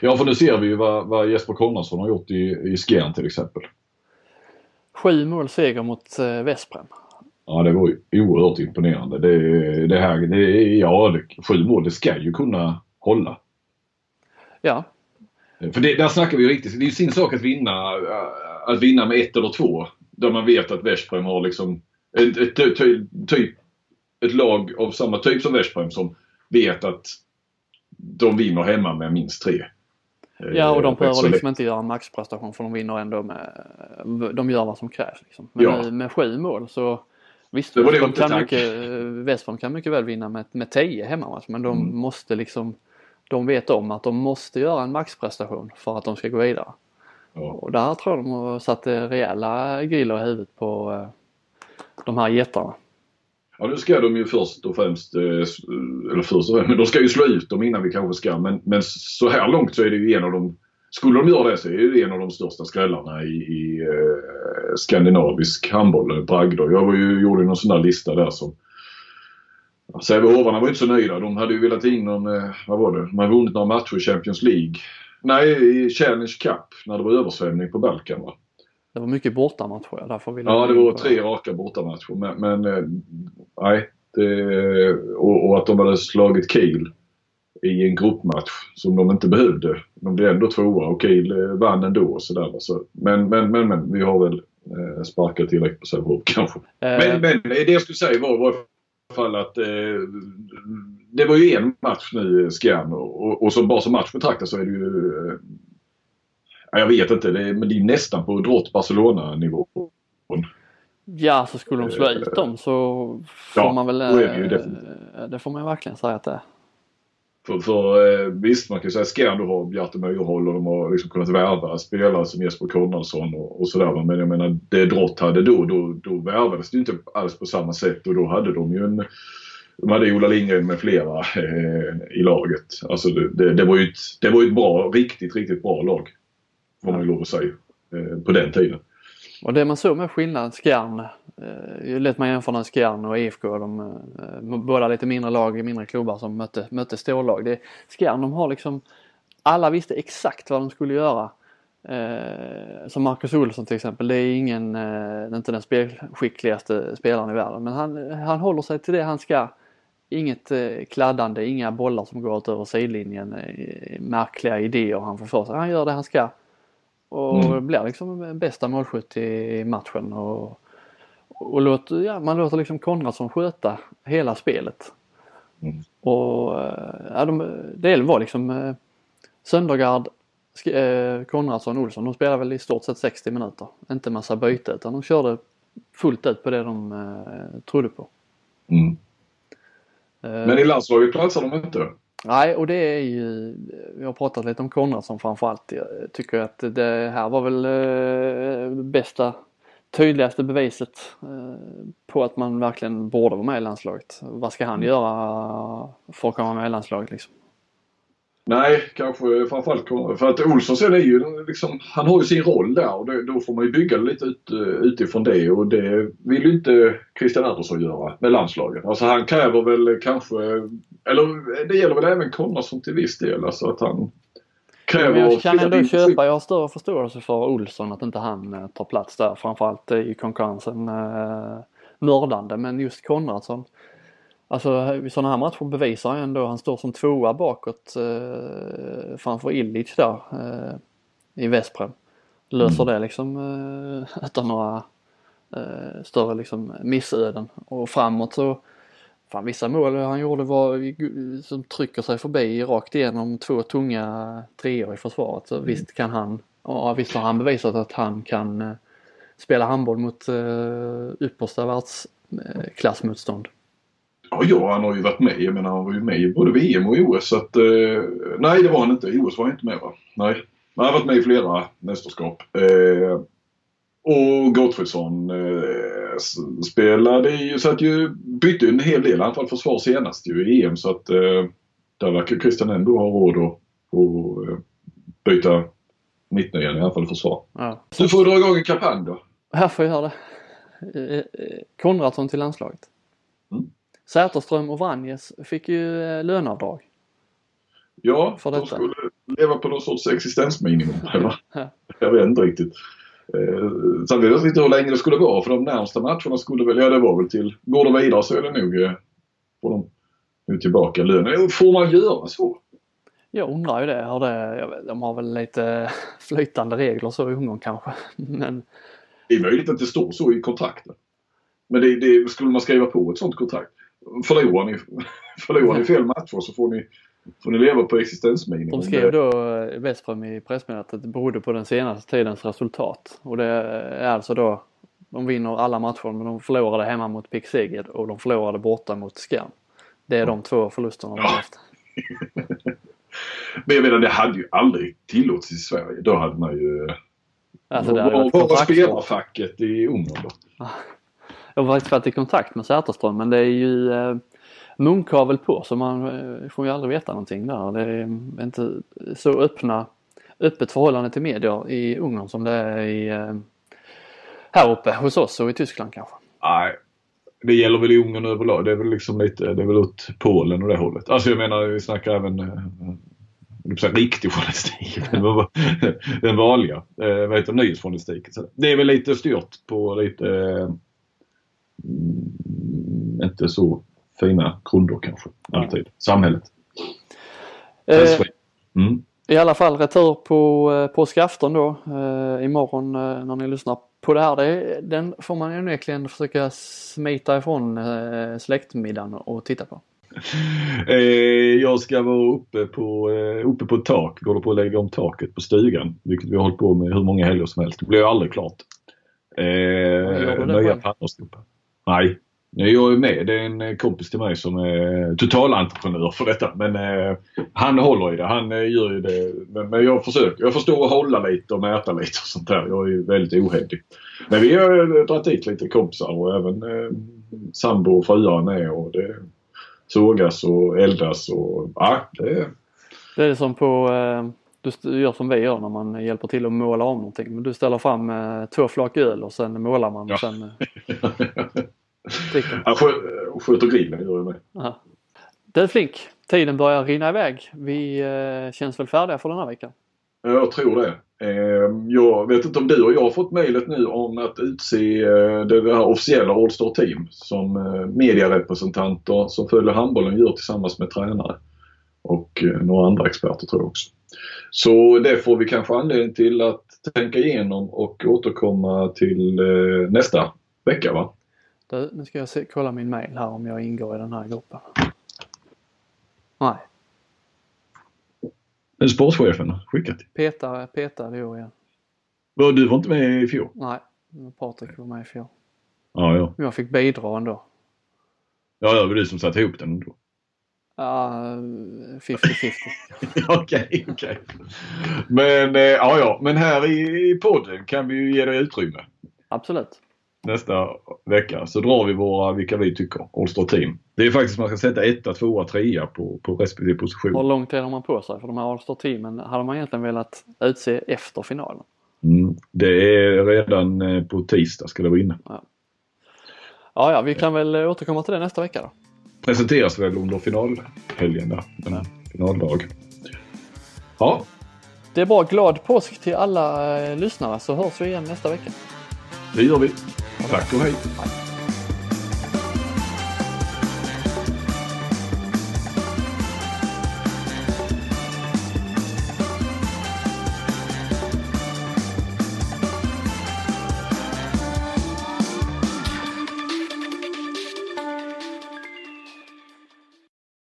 Ja för nu ser vi ju vad, vad Jesper Konradsson har gjort i, i Skjern till exempel. Sju mål seger mot eh, Vesprem. Ja, det var ju oerhört imponerande. Det, det här, det, ja, det, sju mål, det ska ju kunna hålla. Ja. För det, där snackar vi ju riktigt, det är ju sin sak att vinna, att vinna med ett eller två. Där man vet att Veszprem har liksom ett, ett, ett, typ, ett lag av samma typ som Veszprem som vet att de vinner hemma med minst tre. Ja och de rätt behöver liksom inte göra en maxprestation för de vinner ändå med, de gör vad som krävs. Liksom. Men Ja. nu med sju mål så visst, Det de kan mycket, eh, kan mycket väl vinna med, med 10 hemma men de Mm. måste liksom, de vet om att de måste göra en maxprestation för att de ska gå vidare. Ja. Och där tror jag de har satt eh, rejäla griller i huvudet på eh, de här jättarna. Ja, nu ska de ju först och främst, eh, eller först och främst, men de ska ju slå ut dem innan vi kanske ska. Men, men så här långt så är det ju en av de, skulle de göra det så är det ju en av de största skrällarna i, i eh, skandinavisk handboll, eh, bragder. Jag var ju, gjorde ju någon sån där lista där som Sävehofarna var ju inte så nöjda. De hade ju velat in någon, eh, vad var det, de hade vunnit några matcher i Champions League. Nej, i Challenge Cup när det var översvämning på Balkan va? Det var mycket bortamatcher därför ville Ja, de det var tre raka bortamatcher. Men, men eh, nej. Det, och, och att de hade slagit Kiel i en gruppmatch som de inte behövde. De blev ändå tvåa och Kiel eh, vann ändå. Och så där, så, men, men, men, men vi har väl eh, sparkat tillräckligt på Sävehof kanske. Eh, Men, men det jag skulle säga var, var i alla fall att eh, det var ju en match nu, Skjern. Och, och, och som bara som match betraktas så är det ju... Eh, ja, jag vet inte, det är, men det är nästan på drott Barcelona-nivå. Ja, så skulle de slå ut dem så får Ja, man väl... det eh, definitivt. det får man verkligen säga att det är. För, för eh, visst, man kan ju säga Skjern, du har Bjarte Myrhol och de har liksom kunnat värva spelare som Jesper Konradsson och, och sådär. Men jag menar, det Drott hade då, då, då värvades det ju inte alls på samma sätt och då hade de ju en de hade Ola Lindgren med flera eh, i laget. Alltså det, det, det var ju ett, det var ett bra, riktigt, riktigt bra lag. Får man ju lov att säga. På den tiden. Och det man såg med skillnad, Skjern, eh, det är lätt man jämför när Skjern och IFK, de, eh, båda lite mindre lag i mindre klubbar som mötte, mötte storlag. Det, Skjern de har liksom, alla visste exakt vad de skulle göra. Eh, som Marcus Olsson till exempel, det är ingen, eh, det är inte den spelskickligaste spelaren i världen men han, han håller sig till det han ska. Inget eh, kladdande, inga bollar som går ut över sidlinjen, eh, märkliga idéer han får för sig. Han gör det han ska. Och Mm. blir liksom bästa målskytt i matchen. Och, och låter, ja, man låter liksom Konradsson sköta hela spelet. Mm. Och eh, ja, de, det var liksom eh, Söndergaard, eh, Konradsson, Olsson. De spelade väl i stort sett 60 minuter. Inte massa byte utan de körde fullt ut på det de eh, trodde på. Mm. Men i landslaget platsar de inte. Nej, och det är ju, vi har pratat lite om Konradsson framförallt. Jag tycker att det här var väl eh, bästa, tydligaste beviset eh, på att man verkligen borde vara med i landslaget. Vad ska han göra för att komma med i landslaget liksom? Nej, kanske framförallt för att Olsson sen är ju liksom, han har ju sin roll där och det, då får man ju bygga lite ut, eh, utifrån det och det vill ju inte Christian Andersson göra med landslaget. Alltså han kräver väl kanske, eller det gäller väl även Konradsson till viss del, alltså att han kräver... Jag kan ändå köpa, jag har större förståelse för Olsson att inte han eh, tar plats där. Framförallt i konkurrensen eh, mördande. Men just Konradsson. Alltså i sådana här matcher bevisar han ändå, han står som tvåa bakåt eh, framför Illich där eh, i Vesprem. Löser det liksom eh, utan några eh, större liksom missöden. Och framåt så Fan vissa mål han gjorde var som trycker sig förbi rakt igenom två tunga treor i försvaret. Så visst kan han, ja visst har han bevisat att han kan eh, spela handboll mot eh, yppersta världsklassmotstånd. Ja, ja, han har ju varit med. Jag menar, han var ju med i både VM och OS. Så att, eh, nej, det var han inte. I OS var han inte med va? Nej. Men han har varit med i flera mästerskap. Eh, och Gottfridsson eh, spelade ju, så att ju, bytte en hel del anfall försvar senast ju i EM. Så att eh, där verkar Christian ändå ha råd att, att eh, byta mittnian i anfall och försvar. Ja. Du får dra igång en kampanj då. Här får jag göra det. Eh, eh, Konradsson till landslaget. Mm. Säterström och Vranjes fick ju löneavdrag. Ja, För de detta. skulle leva på någon sorts existensminimum. Eller? Ja. Jag vet inte riktigt. Eh, sen vet jag inte hur länge det skulle vara för de närmsta matcherna skulle väl, ja det var väl till, går de vidare så är det nog, eh, får de nu tillbaka lönen. Får man göra så? Jag undrar ju det. Har det jag vet, de har väl lite flytande regler så i Ungern kanske. Men Det är möjligt att det står så i kontrakten. Men det, det, skulle man skriva på ett sånt kontrakt, förlorar ni, förlorar ni fel matcher så får ni Får ni leva på existensminimum. De skrev då, eh, Westström i pressmeddelandet, att det berodde på den senaste tidens resultat. Och det är alltså då, de vinner alla matcher men de förlorade hemma mot Pick Seged och de förlorade borta mot Skam. Det är de två förlusterna de har haft. Men jag menar det hade ju aldrig tillåtits i Sverige. Då hade man ju... Alltså det hade var kontraktsbrott. spelarfacket i Ungern då? Jag har faktiskt varit i kontakt med Säterström men det är ju munkavle munkavel på så man eh, får ju aldrig veta någonting där. Det är eh, inte så öppna, öppet förhållande till medier i Ungern som det är i, eh, här uppe hos oss och i Tyskland kanske. Nej. Det gäller väl i Ungern överlag. Det är väl liksom lite, det är väl åt Polen och det hållet. Alltså jag menar vi snackar även säga riktig journalistik. Den Den vanliga. Eh, vad heter det? Så Det är väl lite styrt på lite eh, mm, inte så fina grunder kanske. Alltid. Samhället. Eh, Mm. I alla fall retur på eh, påskafton då eh, imorgon eh, när ni lyssnar på det här. Det, den får man ju onekligen försöka smita ifrån eh, släktmiddagen och titta på. Eh, jag ska vara uppe på, eh, uppe på ett tak. Vi håller på att lägga om taket på stugan. Vilket vi har hållit på med hur många helger som helst. Det blir aldrig klart. Eh, själv? pannor ska Nej. Nej, Jag är med. Det är en eh, kompis till mig som är totalentreprenör för detta. Men eh, han håller i det. Han eh, gör ju det. Men, men jag försöker. Jag förstår att hålla lite och mäta lite och sånt där. Jag är ju väldigt ohändig. Men vi har eh, dragit dit lite kompisar och även eh, sambo och fruar med. Och det sågas och eldas och ja, det är... Det är som på, eh, du gör som vi gör när man hjälper till att måla om någonting. Men du ställer fram eh, två flak öl och sen målar man Ja. och sen eh, skö- sköter grillen gör jag med. Aha. Du Flink, tiden börjar rinna iväg. Vi eh, känns väl färdiga för den här veckan. Jag tror det. Eh, Jag vet inte om du och jag har fått mejlet nu om att utse eh, det det här officiella All Star Team som eh, medierepresentanter som följer handbollen gör tillsammans med tränare. Och några andra experter tror jag också. Så det får vi kanske anledning till att tänka igenom och återkomma till nästa vecka va? Du, nu ska jag se, kolla min mail här om jag ingår i den här gruppen. Nej, Men sportchefen skickat. peta, peta det år igen. Vad, Du var inte med i fjol? Nej, Patrik var med i fjol. Ja, ja. Jag fick bidra ändå. Ja, det var du som satte ihop den då. Ja, 50-50. Okej, okej. Men eh, ja, ja, men här i, i podden kan vi ju ge dig utrymme. Absolut. Nästa vecka så drar vi våra, vilka vi tycker, All-Star Team. Det är faktiskt man ska sätta etta, tvåa, trea på, på respektive Hur position. lång tid har man på sig för de här All-Star-teamen? Hade man egentligen velat utse efter finalen? Mm. Det är redan eh, på tisdag ska det vara inne. Ja, ja, vi kan väl återkomma till det nästa vecka då. Presenteras väl under finalhelgen där. En finaldag. Ja, Det är bra. Glad påsk till alla eh, lyssnare så hörs vi igen nästa vecka. det gör vi. Tack och hej.